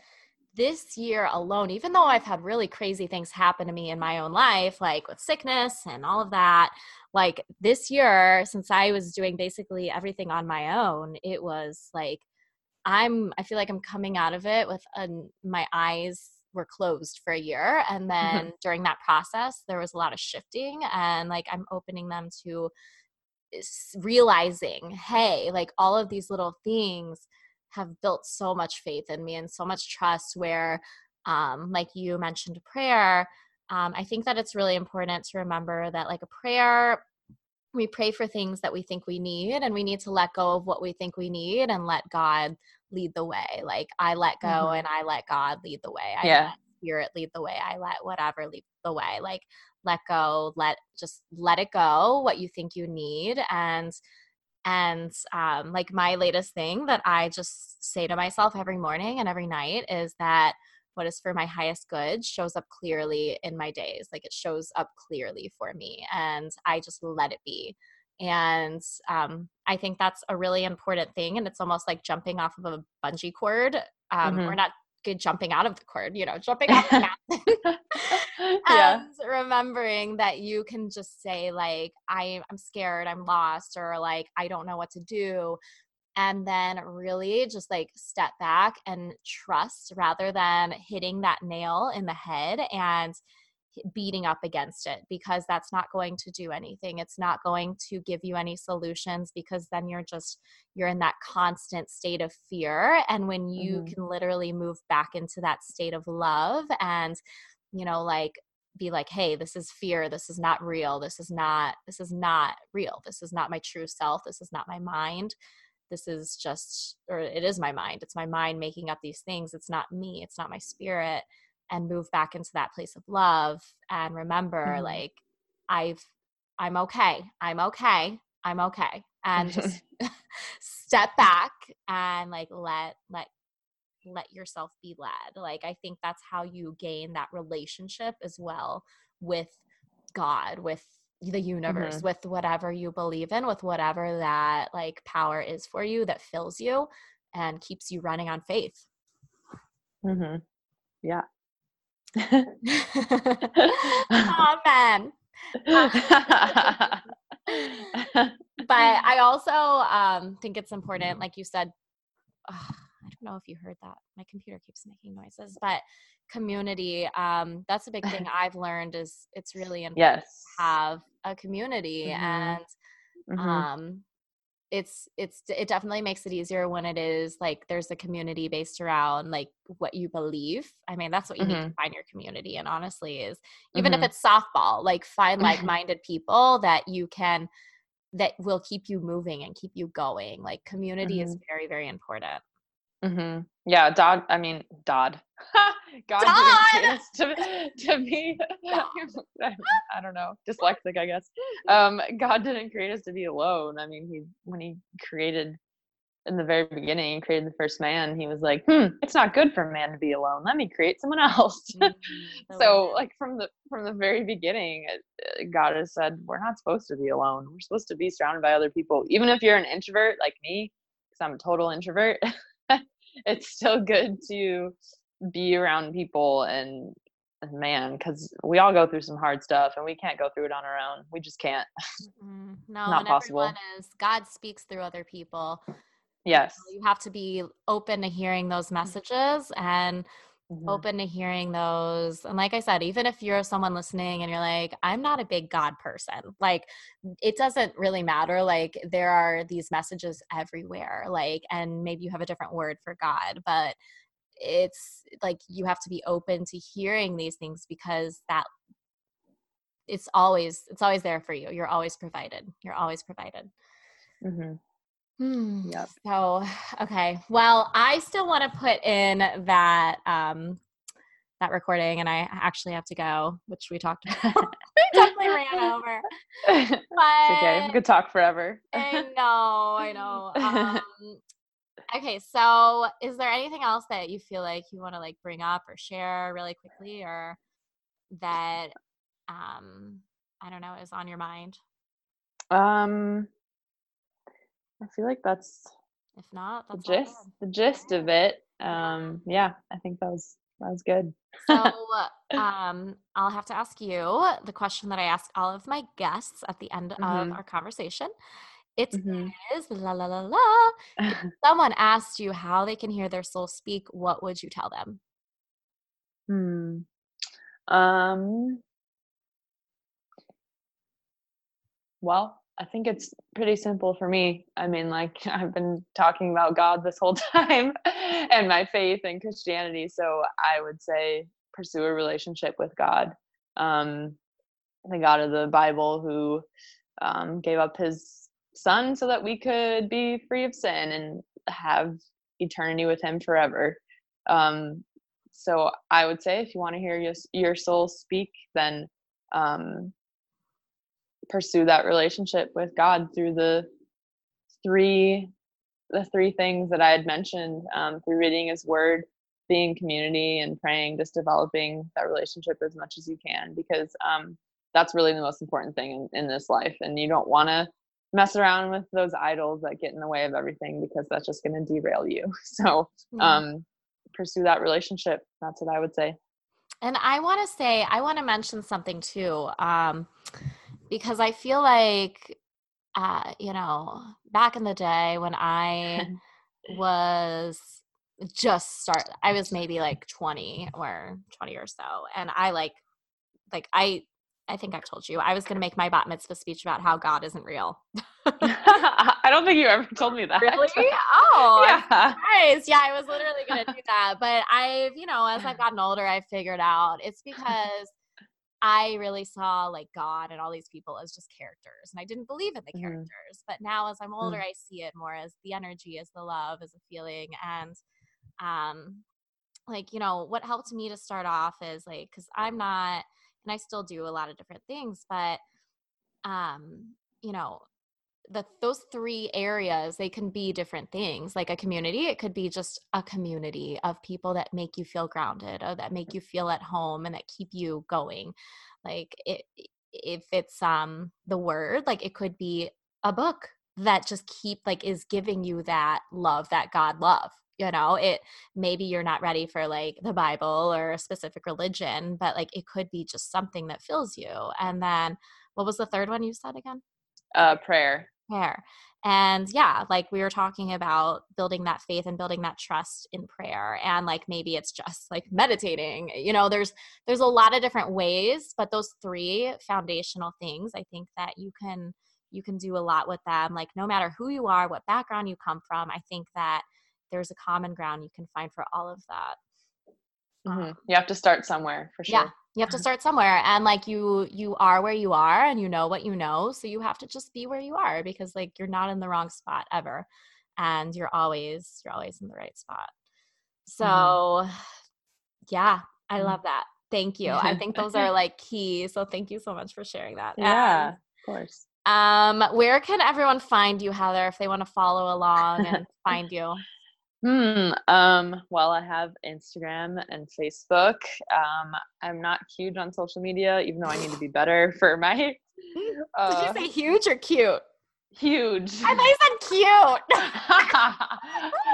Speaker 3: this year alone even though i've had really crazy things happen to me in my own life like with sickness and all of that like this year since i was doing basically everything on my own it was like I'm I feel like I'm coming out of it with an, my eyes were closed for a year and then during that process there was a lot of shifting and like I'm opening them to realizing hey like all of these little things have built so much faith in me and so much trust where um like you mentioned prayer um I think that it's really important to remember that like a prayer we pray for things that we think we need and we need to let go of what we think we need and let god lead the way like i let go
Speaker 4: Mhm.
Speaker 3: and i let god lead the way i
Speaker 4: Yeah.
Speaker 3: let spirit lead the way i let whatever lead the way like let go let just let it go what you think you need and and um like my latest thing that i just say to myself every morning and every night is that what is for my highest good shows up clearly in my days like it shows up clearly for me and i just let it be and um, i think that's a really important thing and it's almost like jumping off of a bungee cord um, or
Speaker 4: Mhm.
Speaker 3: not good jumping out of the cord you know jumping off the mountain
Speaker 4: yeah.
Speaker 3: and remembering that you can just say like I, i'm scared i'm lost or like i don't know what to do and then really just like step back and trust rather than hitting that nail in the head and beating up against it because that's not going to do anything. It's not going to give you any solutions because then you're just you're in that constant state of fear. And when you
Speaker 4: Mhm.
Speaker 3: can literally move back into that state of love and you know like be like hey this is fear. This is not real. This is not this is not real. This is not my true self. This is not my mind this is just or it is my mind it's my mind making up these things it's not me it's not my spirit and move back into that place of love and remember
Speaker 4: Mhm.
Speaker 3: like i've i'm okay i'm okay i'm okay and just step back and like let let let yourself be led like i think that's how you gain that relationship as well with god with the universe with whatever you believe in with whatever that like power is for you that fills you and keeps you running on faith.
Speaker 4: Hmm Yeah.
Speaker 3: amen. But i also um think it's important like you said ugh, i don't know if you heard that. My computer keeps making noises but community um that's a big thing i've learned is it's really important
Speaker 4: yes.
Speaker 3: to have a community
Speaker 4: Mhm.
Speaker 3: and
Speaker 4: Mhm.
Speaker 3: um it's it's it definitely makes it easier when it is like there's a community based around like what you believe. I mean that's what you need to find your community and honestly is even if it's softball like find like-minded people that you can that will keep you moving and keep you going. Like community is very very important
Speaker 4: hmm Yeah, Dodd. I mean, Dodd. God
Speaker 3: Dodd!
Speaker 4: didn't create us to, to be. I don't know, dyslexic, I guess. Um, God didn't create us to be alone. I mean, he when he created in the very beginning, he created the first man. He was like, "Hmm, it's not good for man to be alone. Let me create someone else."
Speaker 3: Mhm,
Speaker 4: so, like from the from the very beginning, God has said we're not supposed to be alone. We're supposed to be surrounded by other people, even if you're an introvert like me, because I'm a total introvert. it's still good to be around people and man, because we all go through some hard stuff and we can't go through it on our own. We just can't.
Speaker 3: Mm, no,
Speaker 4: Not
Speaker 3: and
Speaker 4: possible.
Speaker 3: is God speaks through other people.
Speaker 4: Yes.
Speaker 3: You have to be open to hearing those messages and
Speaker 4: Mhm.
Speaker 3: open to hearing those. And like I said, even if you're someone listening and you're like, I'm not a big God person, like it doesn't really matter. Like there are these messages everywhere, like, and maybe you have a different word for God, but it's like you have to be open to hearing these things because that it's always it's always there for you you're always provided you're always provided
Speaker 4: Mhm.
Speaker 3: Hmm.
Speaker 4: Yep.
Speaker 3: So, okay. Well, I still want to put in that um that recording, and I actually have to go, which we talked about. we definitely ran over,
Speaker 4: it's okay. We could talk forever.
Speaker 3: I know, I know. Um, okay, so is there anything else that you feel like you want to like bring up or share really quickly, or that um I don't know is on your mind?
Speaker 4: um, I feel like that's
Speaker 3: If not,
Speaker 4: the
Speaker 3: that's all
Speaker 4: gist. The gist of it. Um, yeah, I think that was that was good.
Speaker 3: So, um, I'll have to ask you the question that I ask all of my guests at the end of
Speaker 4: Mhm.
Speaker 3: our conversation. It is
Speaker 4: Mhm.
Speaker 3: la la la la. If someone asked you how they can hear their soul speak, what would you tell them?
Speaker 4: Hmm. Um. Well, I think it's pretty simple for me. I mean, like I've been talking about God this whole time and my faith and Christianity. So I would say pursue a relationship with God, um, the God of the Bible who um, gave up his son so that we could be free of sin and have eternity with him forever. Um, so I would say if you want to hear your, your soul speak, then um, pursue that relationship with God through the three the three things that I had mentioned um, through reading His Word, being community, and praying. Just developing that relationship as much as you can because um, that's really the most important thing in, in this life. And you don't want to mess around with those idols that get in the way of everything because that's just going to derail you. So um, pursue that relationship. That's what I would say.
Speaker 3: And I want to say, I want to mention something too, um, because I feel like, uh, you know, back in the day when I was just start, I was maybe like 20 or 20 or so, and I like, like I, I think I've told you I was going to make my bat mitzvah speech about how God isn't real.
Speaker 4: I don't think you ever told me that.
Speaker 3: Really? Oh,
Speaker 4: yeah.
Speaker 3: surprised. Yeah, I was literally going to do that. But I've, you know, as I've gotten older, I've figured out it's because I really saw like God and all these people as just characters. And I didn't believe in the
Speaker 4: Mhm.
Speaker 3: characters. But now as I'm older, I see it more as the energy, as the love, as a feeling. And, um, like, you know, what helped me to start off is like, cause I'm not, and I still do a lot of different things, but, um, you know, the those three areas they can be different things like a community it could be just a community of people that make you feel grounded or that make you feel at home and that keep you going. Like it if it's um the word like it could be a book that just keep like is giving you that love that god love you know? It maybe you're not ready for like the bible or a specific religion but like it could be just something that fills you. And then what was the third one you said again?
Speaker 4: Uh, prayer.
Speaker 3: Prayer. And yeah, like we were talking about building that faith and building that trust in prayer and like maybe it's just like meditating. You know, there's there's a lot of different ways, but those three foundational things, I think that you can you can do a lot with them like no matter who you are, what background you come from, I think that there's a common ground you can find for all of that.
Speaker 4: Mhm. You have to start somewhere for sure.
Speaker 3: Yeah. You have to start somewhere and like you you are where you are and you know what you know, so you have to just be where you are because like you're not in the wrong spot ever and you're always you're always in the right spot. So yeah, I
Speaker 4: Mhm.
Speaker 3: love that. Thank you. I think those are like key. So thank you so much for sharing that.
Speaker 4: Yeah,
Speaker 3: And,
Speaker 4: of course.
Speaker 3: um where can everyone find you, Heather, if they want to follow along and find you?
Speaker 4: Hmm. Um, well, I have Instagram and Facebook. Um, I'm not huge on social media, even though I need to be better for my
Speaker 3: Did
Speaker 4: uh,
Speaker 3: you say huge or cute?
Speaker 4: huge.
Speaker 3: I thought you said cute.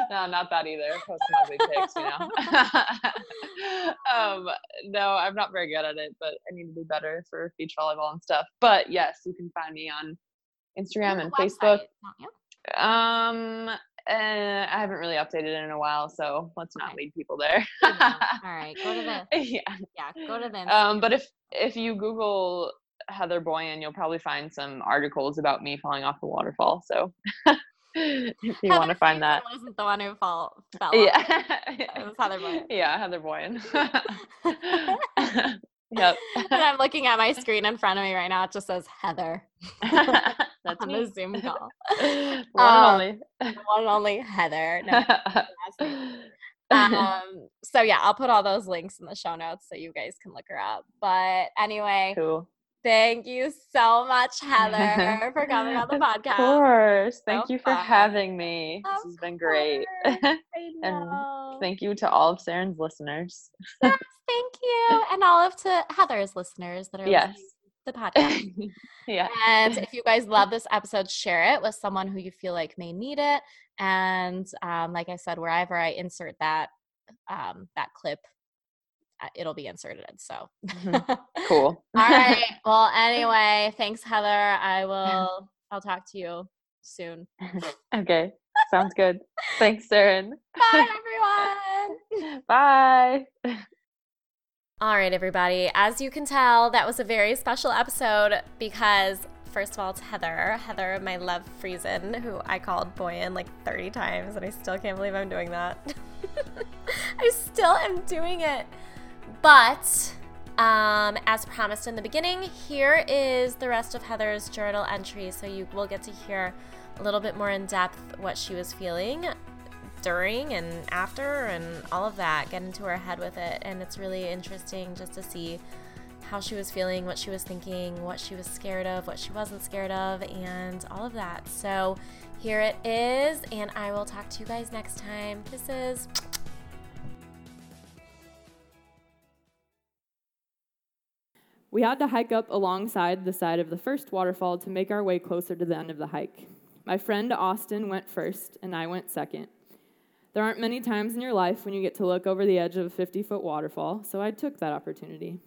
Speaker 4: no, not that either. Post ugly pics, you know. um, no, I'm not very good at it, but I need to be better for beach volleyball and stuff. But yes, you can find me on Instagram and Facebook. Um, uh, I haven't really updated it in a while, so let's not
Speaker 3: Okay.
Speaker 4: lead people there.
Speaker 3: All right, go to the
Speaker 4: yeah.
Speaker 3: yeah, go to the.
Speaker 4: Um, but if if you Google Heather Boyan, you'll probably find some articles about me falling off the waterfall. So if you want to find that,
Speaker 3: wasn't the one who fall, fell.
Speaker 4: yeah,
Speaker 3: It was Heather Boyan.
Speaker 4: Yeah, Heather Boyan. yep.
Speaker 3: and I'm looking at my screen in front of me right now. It just says Heather
Speaker 4: That's
Speaker 3: on
Speaker 4: me.
Speaker 3: the Zoom call.
Speaker 4: One
Speaker 3: Um,
Speaker 4: and
Speaker 3: The one and only Heather. No, um, so yeah, I'll put all those links in the show notes so you guys can look her up. But anyway,
Speaker 4: cool.
Speaker 3: thank you so much, Heather, for coming on the podcast.
Speaker 4: Of course. Thank
Speaker 3: So
Speaker 4: you for
Speaker 3: fun.
Speaker 4: having me.
Speaker 3: Of
Speaker 4: this has been great. and. Thank you to all of Saren's listeners.
Speaker 3: Yes, thank you, and all of to Heather's listeners that are
Speaker 4: Yes.
Speaker 3: The podcast.
Speaker 4: yeah.
Speaker 3: And if you guys love this episode, share it with someone who you feel like may need it. And um, like I said, wherever I insert that um, that clip, uh, it'll be inserted. So
Speaker 4: Mhm. Cool.
Speaker 3: All right. Well, anyway, thanks, Heather. I will. I'll talk to you soon.
Speaker 4: okay. Sounds good. Thanks, Saren.
Speaker 3: Bye, everyone.
Speaker 4: Bye.
Speaker 3: All right, everybody. As you can tell, that was a very special episode because, first of all, it's Heather. Heather, my love Friesen, who I called Boyan like 30 times, and I still can't believe I'm doing that. I still am doing it. But, um, as promised in the beginning, here is the rest of Heather's journal entry. So you will get to hear a little bit more in depth what she was feeling during and after and all of that get into her head with it and it's really interesting just to see how she was feeling what she was thinking what she was scared of what she wasn't scared of and all of that so here it is and i will talk to you guys next time kisses
Speaker 2: We had to hike up alongside the side of the first waterfall to make our way closer to the end of the hike. My friend Austin went first, and I went second. There aren't many times in your life when you get to look over the edge of a 50 foot waterfall, so I took that opportunity.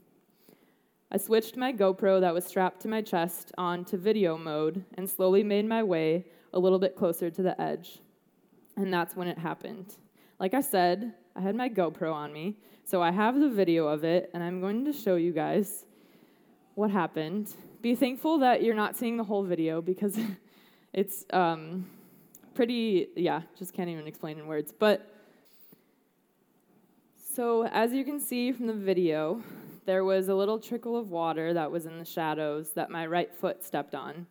Speaker 2: I switched my GoPro that was strapped to my chest on to video mode and slowly made my way a little bit closer to the edge. And that's when it happened. Like I said, I had my GoPro on me, so I have the video of it, and I'm going to show you guys what happened. Be thankful that you're not seeing the whole video because it's um, pretty, yeah, just can't even explain in words. But so, as you can see from the video, there was a little trickle of water that was in the shadows that my right foot stepped on.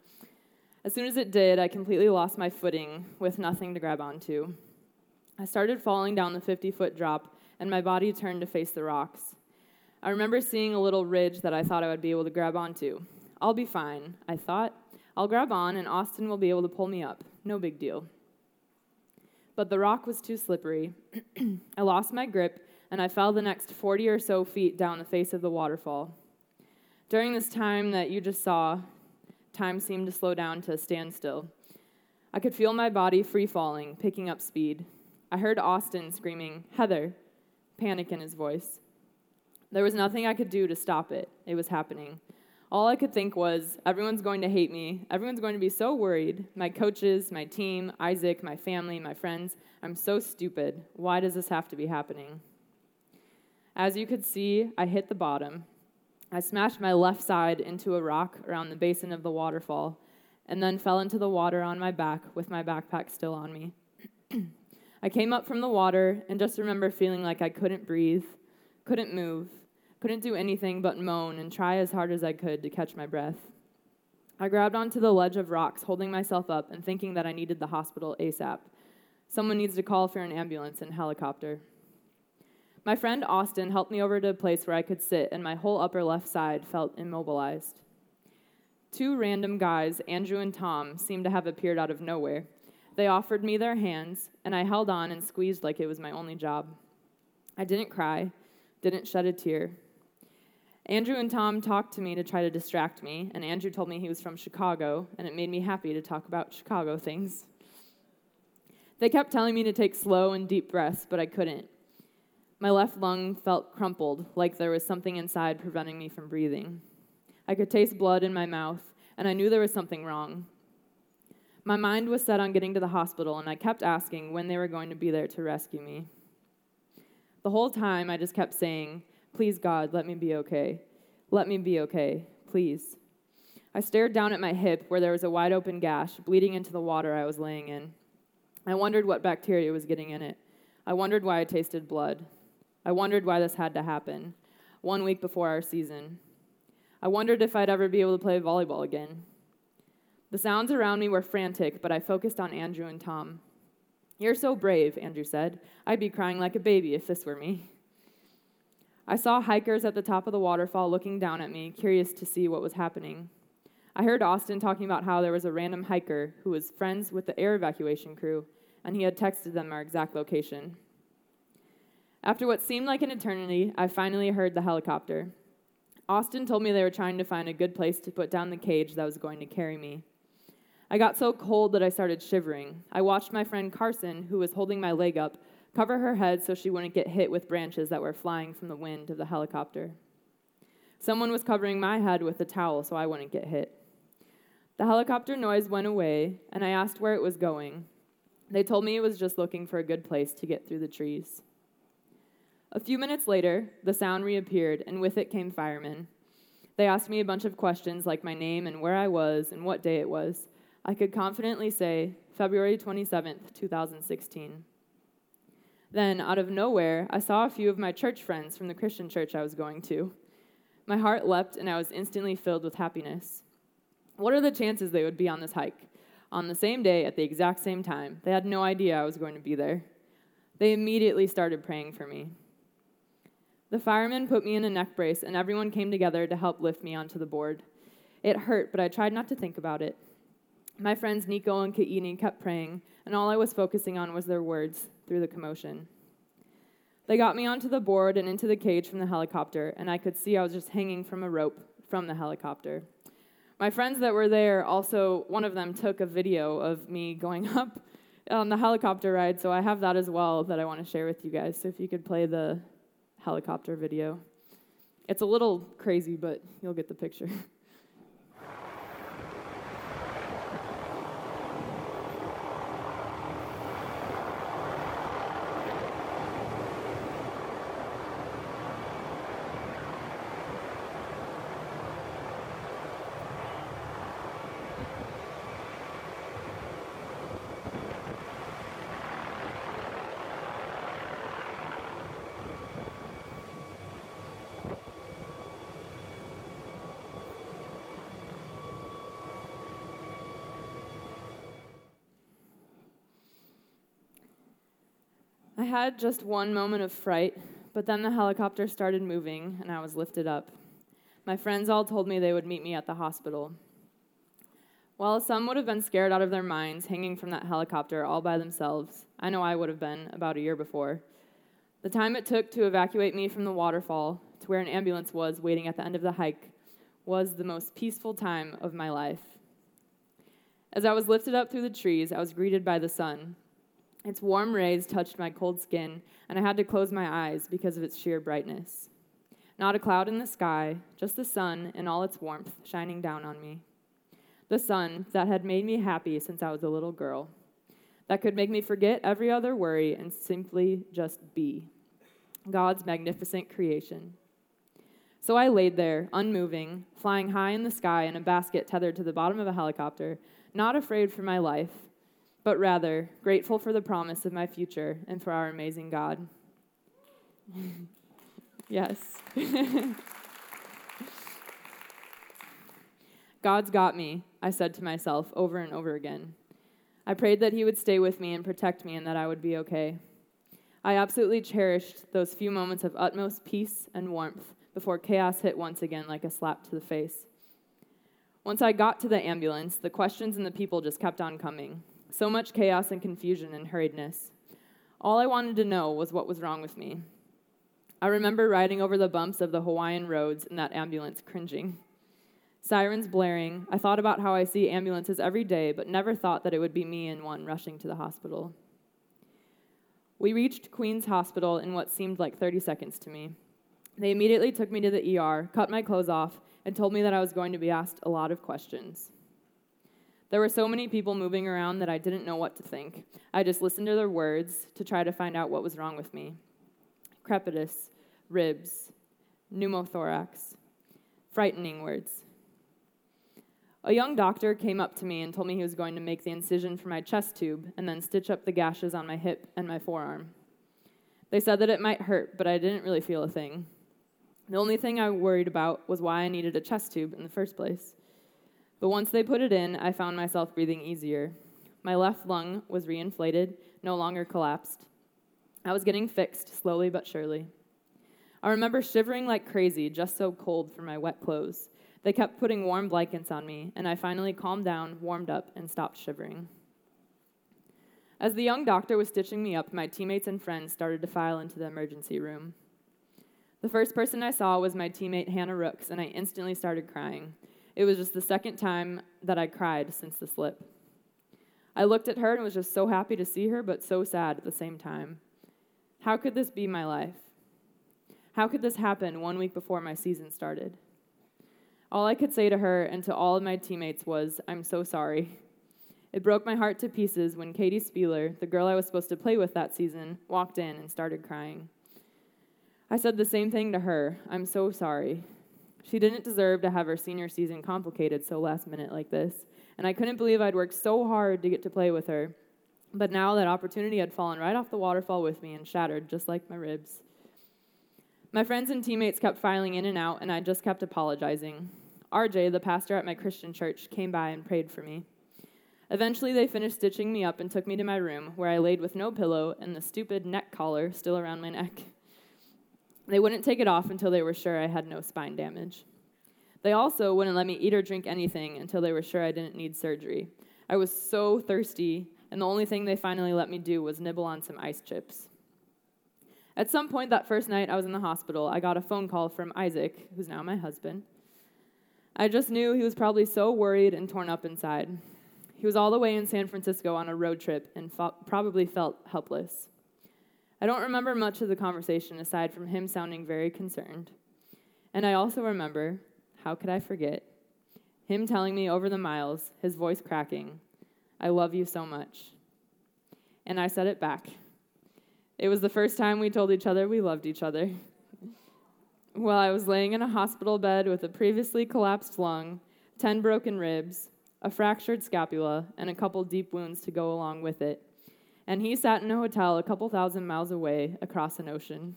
Speaker 2: As soon as it did, I completely lost my footing with nothing to grab onto. I started falling down the 50 foot drop, and my body turned to face the rocks. I remember seeing a little ridge that I thought I would be able to grab onto. I'll be fine, I thought. I'll grab on, and Austin will be able to pull me up. No big deal. But the rock was too slippery. I lost my grip, and I fell the next 40 or so feet down the face of the waterfall. During this time that you just saw, time seemed to slow down to a standstill. I could feel my body free falling, picking up speed. I heard Austin screaming, Heather, panic in his voice. There was nothing I could do to stop it. It was happening. All I could think was, everyone's going to hate me. Everyone's going to be so worried. My coaches, my team, Isaac, my family, my friends. I'm so stupid. Why does this have to be happening? As you could see, I hit the bottom. I smashed my left side into a rock around the basin of the waterfall and then fell into the water on my back with my backpack still on me. I came up from the water and just remember feeling like I couldn't breathe, couldn't move, couldn't do anything but moan and try as hard as I could to catch my breath. I grabbed onto the ledge of rocks, holding myself up and thinking that I needed the hospital ASAP. Someone needs to call for an ambulance and helicopter. My friend Austin helped me over to a place where I could sit, and my whole upper left side felt immobilized. Two random guys, Andrew and Tom, seemed to have appeared out of nowhere. They offered me their hands, and I held on and squeezed like it was my only job. I didn't cry, didn't shed a tear. Andrew and Tom talked to me to try to distract me, and Andrew told me he was from Chicago, and it made me happy to talk about Chicago things. They kept telling me to take slow and deep breaths, but I couldn't. My left lung felt crumpled, like there was something inside preventing me from breathing. I could taste blood in my mouth, and I knew there was something wrong. My mind was set on getting to the hospital, and I kept asking when they were going to be there to rescue me. The whole time, I just kept saying, Please, God, let me be okay. Let me be okay, please. I stared down at my hip where there was a wide open gash bleeding into the water I was laying in. I wondered what bacteria was getting in it. I wondered why I tasted blood. I wondered why this had to happen, one week before our season. I wondered if I'd ever be able to play volleyball again. The sounds around me were frantic, but I focused on Andrew and Tom. You're so brave, Andrew said. I'd be crying like a baby if this were me. I saw hikers at the top of the waterfall looking down at me, curious to see what was happening. I heard Austin talking about how there was a random hiker who was friends with the air evacuation crew, and he had texted them our exact location. After what seemed like an eternity, I finally heard the helicopter. Austin told me they were trying to find a good place to put down the cage that was going to carry me. I got so cold that I started shivering. I watched my friend Carson, who was holding my leg up, cover her head so she wouldn't get hit with branches that were flying from the wind of the helicopter. Someone was covering my head with a towel so I wouldn't get hit. The helicopter noise went away, and I asked where it was going. They told me it was just looking for a good place to get through the trees. A few minutes later, the sound reappeared, and with it came firemen. They asked me a bunch of questions like my name and where I was and what day it was. I could confidently say February 27th, 2016. Then, out of nowhere, I saw a few of my church friends from the Christian church I was going to. My heart leapt, and I was instantly filled with happiness. What are the chances they would be on this hike? On the same day, at the exact same time. They had no idea I was going to be there. They immediately started praying for me. The firemen put me in a neck brace, and everyone came together to help lift me onto the board. It hurt, but I tried not to think about it. My friends Nico and Kaini kept praying, and all I was focusing on was their words through the commotion. They got me onto the board and into the cage from the helicopter, and I could see I was just hanging from a rope from the helicopter. My friends that were there also, one of them took a video of me going up on the helicopter ride, so I have that as well that I want to share with you guys. So if you could play the helicopter video. It's a little crazy, but you'll get the picture. had just one moment of fright, but then the helicopter started moving and I was lifted up. My friends all told me they would meet me at the hospital. While some would have been scared out of their minds hanging from that helicopter all by themselves, I know I would have been about a year before. The time it took to evacuate me from the waterfall to where an ambulance was waiting at the end of the hike was the most peaceful time of my life. As I was lifted up through the trees, I was greeted by the sun, its warm rays touched my cold skin, and I had to close my eyes because of its sheer brightness. Not a cloud in the sky, just the sun in all its warmth shining down on me. The sun that had made me happy since I was a little girl, that could make me forget every other worry and simply just be. God's magnificent creation. So I laid there, unmoving, flying high in the sky in a basket tethered to the bottom of a helicopter, not afraid for my life, but rather grateful for the promise of my future and for our amazing God. yes. God's got me, I said to myself over and over again. I prayed that He would stay with me and protect me and that I would be okay. I absolutely cherished those few moments of utmost peace and warmth before chaos hit once again like a slap to the face. Once I got to the ambulance, the questions and the people just kept on coming. So much chaos and confusion and hurriedness. All I wanted to know was what was wrong with me. I remember riding over the bumps of the Hawaiian roads in that ambulance, cringing. Sirens blaring, I thought about how I see ambulances every day, but never thought that it would be me in one rushing to the hospital. We reached Queen's Hospital in what seemed like 30 seconds to me. They immediately took me to the ER, cut my clothes off, and told me that I was going to be asked a lot of questions. There were so many people moving around that I didn't know what to think. I just listened to their words to try to find out what was wrong with me crepitus, ribs, pneumothorax, frightening words. A young doctor came up to me and told me he was going to make the incision for my chest tube and then stitch up the gashes on my hip and my forearm. They said that it might hurt, but I didn't really feel a thing. The only thing I worried about was why I needed a chest tube in the first place. But once they put it in, I found myself breathing easier. My left lung was reinflated, no longer collapsed. I was getting fixed, slowly but surely. I remember shivering like crazy, just so cold from my wet clothes. They kept putting warm blankets on me, and I finally calmed down, warmed up, and stopped shivering. As the young doctor was stitching me up, my teammates and friends started to file into the emergency room. The first person I saw was my teammate Hannah Rooks, and I instantly started crying. It was just the second time that I cried since the slip. I looked at her and was just so happy to see her, but so sad at the same time. How could this be my life? How could this happen one week before my season started? All I could say to her and to all of my teammates was, I'm so sorry. It broke my heart to pieces when Katie Spieler, the girl I was supposed to play with that season, walked in and started crying. I said the same thing to her I'm so sorry. She didn't deserve to have her senior season complicated so last minute like this, and I couldn't believe I'd worked so hard to get to play with her. But now that opportunity had fallen right off the waterfall with me and shattered just like my ribs. My friends and teammates kept filing in and out, and I just kept apologizing. RJ, the pastor at my Christian church, came by and prayed for me. Eventually, they finished stitching me up and took me to my room, where I laid with no pillow and the stupid neck collar still around my neck. They wouldn't take it off until they were sure I had no spine damage. They also wouldn't let me eat or drink anything until they were sure I didn't need surgery. I was so thirsty, and the only thing they finally let me do was nibble on some ice chips. At some point that first night I was in the hospital, I got a phone call from Isaac, who's now my husband. I just knew he was probably so worried and torn up inside. He was all the way in San Francisco on a road trip and fo- probably felt helpless. I don't remember much of the conversation aside from him sounding very concerned. And I also remember, how could I forget, him telling me over the miles, his voice cracking, I love you so much. And I said it back. It was the first time we told each other we loved each other. While I was laying in a hospital bed with a previously collapsed lung, 10 broken ribs, a fractured scapula, and a couple deep wounds to go along with it. And he sat in a hotel a couple thousand miles away across an ocean.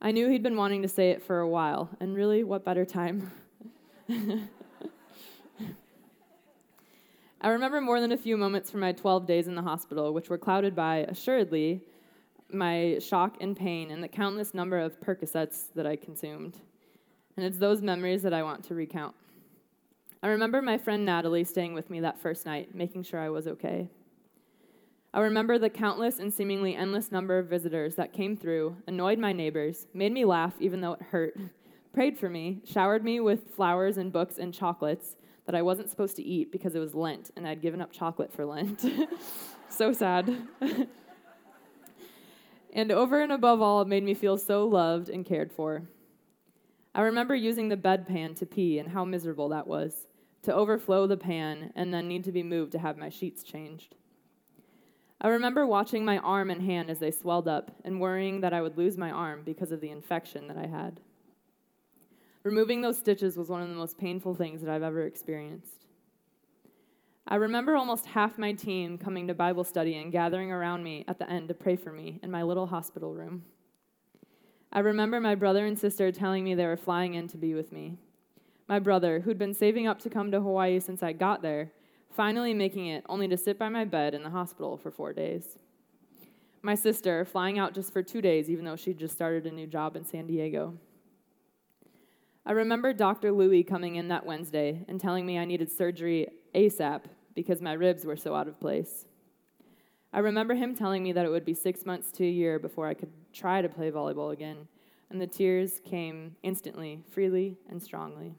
Speaker 2: I knew he'd been wanting to say it for a while, and really, what better time? I remember more than a few moments from my 12 days in the hospital, which were clouded by, assuredly, my shock and pain and the countless number of Percocets that I consumed. And it's those memories that I want to recount. I remember my friend Natalie staying with me that first night, making sure I was okay. I remember the countless and seemingly endless number of visitors that came through, annoyed my neighbors, made me laugh even though it hurt, prayed for me, showered me with flowers and books and chocolates that I wasn't supposed to eat because it was Lent and I'd given up chocolate for Lent. so sad. and over and above all, made me feel so loved and cared for. I remember using the bedpan to pee and how miserable that was to overflow the pan and then need to be moved to have my sheets changed. I remember watching my arm and hand as they swelled up and worrying that I would lose my arm because of the infection that I had. Removing those stitches was one of the most painful things that I've ever experienced. I remember almost half my team coming to Bible study and gathering around me at the end to pray for me in my little hospital room. I remember my brother and sister telling me they were flying in to be with me. My brother, who'd been saving up to come to Hawaii since I got there, finally making it only to sit by my bed in the hospital for four days. My sister, flying out just for two days, even though she'd just started a new job in San Diego. I remember Dr. Louie coming in that Wednesday and telling me I needed surgery ASAP because my ribs were so out of place. I remember him telling me that it would be six months to a year before I could try to play volleyball again, and the tears came instantly, freely, and strongly.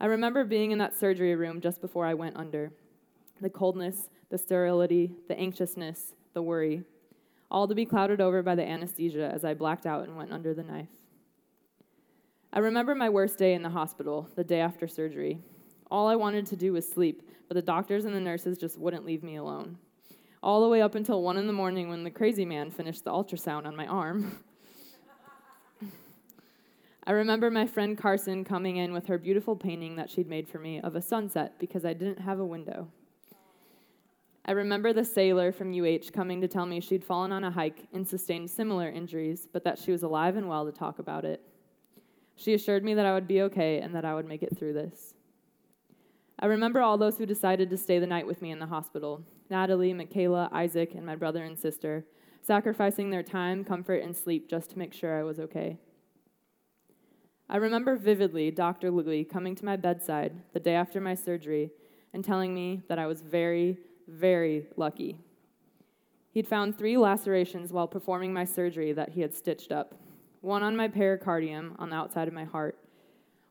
Speaker 2: I remember being in that surgery room just before I went under. The coldness, the sterility, the anxiousness, the worry, all to be clouded over by the anesthesia as I blacked out and went under the knife. I remember my worst day in the hospital, the day after surgery. All I wanted to do was sleep, but the doctors and the nurses just wouldn't leave me alone. All the way up until 1 in the morning when the crazy man finished the ultrasound on my arm. I remember my friend Carson coming in with her beautiful painting that she'd made for me of a sunset because I didn't have a window. I remember the sailor from UH coming to tell me she'd fallen on a hike and sustained similar injuries, but that she was alive and well to talk about it. She assured me that I would be okay and that I would make it through this. I remember all those who decided to stay the night with me in the hospital Natalie, Michaela, Isaac, and my brother and sister, sacrificing their time, comfort, and sleep just to make sure I was okay. I remember vividly Dr. Lilly coming to my bedside the day after my surgery and telling me that I was very, very lucky. He'd found three lacerations while performing my surgery that he had stitched up one on my pericardium on the outside of my heart,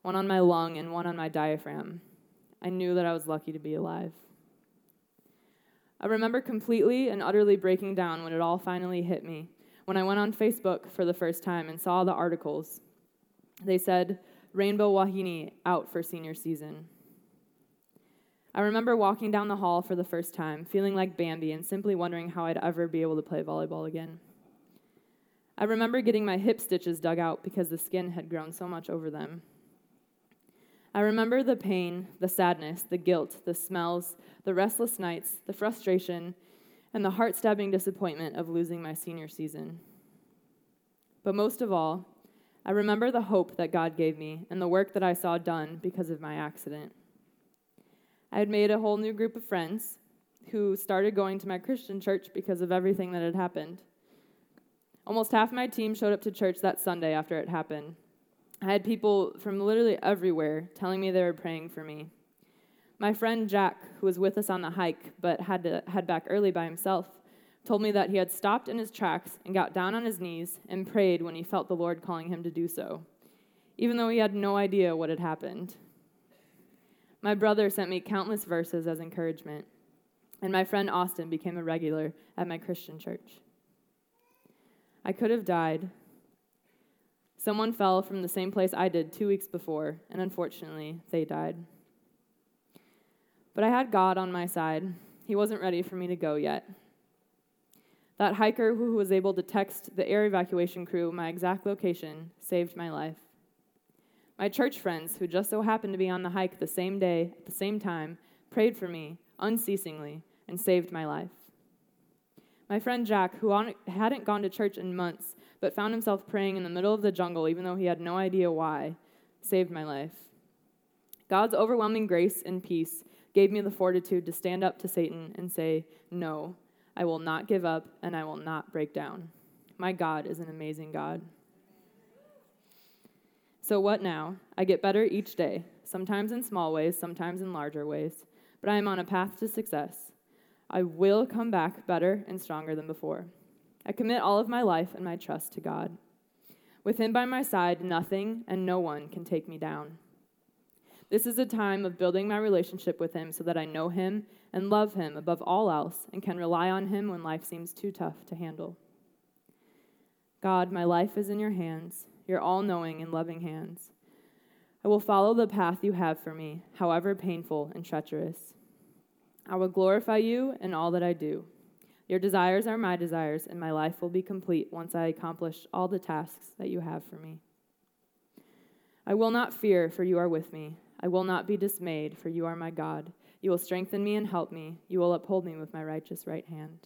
Speaker 2: one on my lung, and one on my diaphragm. I knew that I was lucky to be alive. I remember completely and utterly breaking down when it all finally hit me, when I went on Facebook for the first time and saw the articles. They said, Rainbow Wahine out for senior season. I remember walking down the hall for the first time, feeling like Bambi and simply wondering how I'd ever be able to play volleyball again. I remember getting my hip stitches dug out because the skin had grown so much over them. I remember the pain, the sadness, the guilt, the smells, the restless nights, the frustration, and the heart stabbing disappointment of losing my senior season. But most of all, I remember the hope that God gave me and the work that I saw done because of my accident. I had made a whole new group of friends who started going to my Christian church because of everything that had happened. Almost half my team showed up to church that Sunday after it happened. I had people from literally everywhere telling me they were praying for me. My friend Jack, who was with us on the hike but had to head back early by himself, told me that he had stopped in his tracks and got down on his knees and prayed when he felt the Lord calling him to do so, even though he had no idea what had happened. My brother sent me countless verses as encouragement, and my friend Austin became a regular at my Christian church. I could have died. Someone fell from the same place I did two weeks before, and unfortunately, they died. But I had God on my side. He wasn't ready for me to go yet. That hiker who was able to text the air evacuation crew my exact location saved my life. My church friends, who just so happened to be on the hike the same day, at the same time, prayed for me unceasingly and saved my life. My friend Jack, who hadn't gone to church in months, but found himself praying in the middle of the jungle, even though he had no idea why, saved my life. God's overwhelming grace and peace gave me the fortitude to stand up to Satan and say, No, I will not give up and I will not break down. My God is an amazing God. So, what now? I get better each day, sometimes in small ways, sometimes in larger ways, but I am on a path to success. I will come back better and stronger than before. I commit all of my life and my trust to God. With Him by my side, nothing and no one can take me down. This is a time of building my relationship with Him so that I know Him and love Him above all else and can rely on Him when life seems too tough to handle. God, my life is in your hands, your all knowing and loving hands. I will follow the path you have for me, however painful and treacherous. I will glorify you in all that I do. Your desires are my desires, and my life will be complete once I accomplish all the tasks that you have for me. I will not fear, for you are with me. I will not be dismayed, for you are my God. You will strengthen me and help me. You will uphold me with my righteous right hand.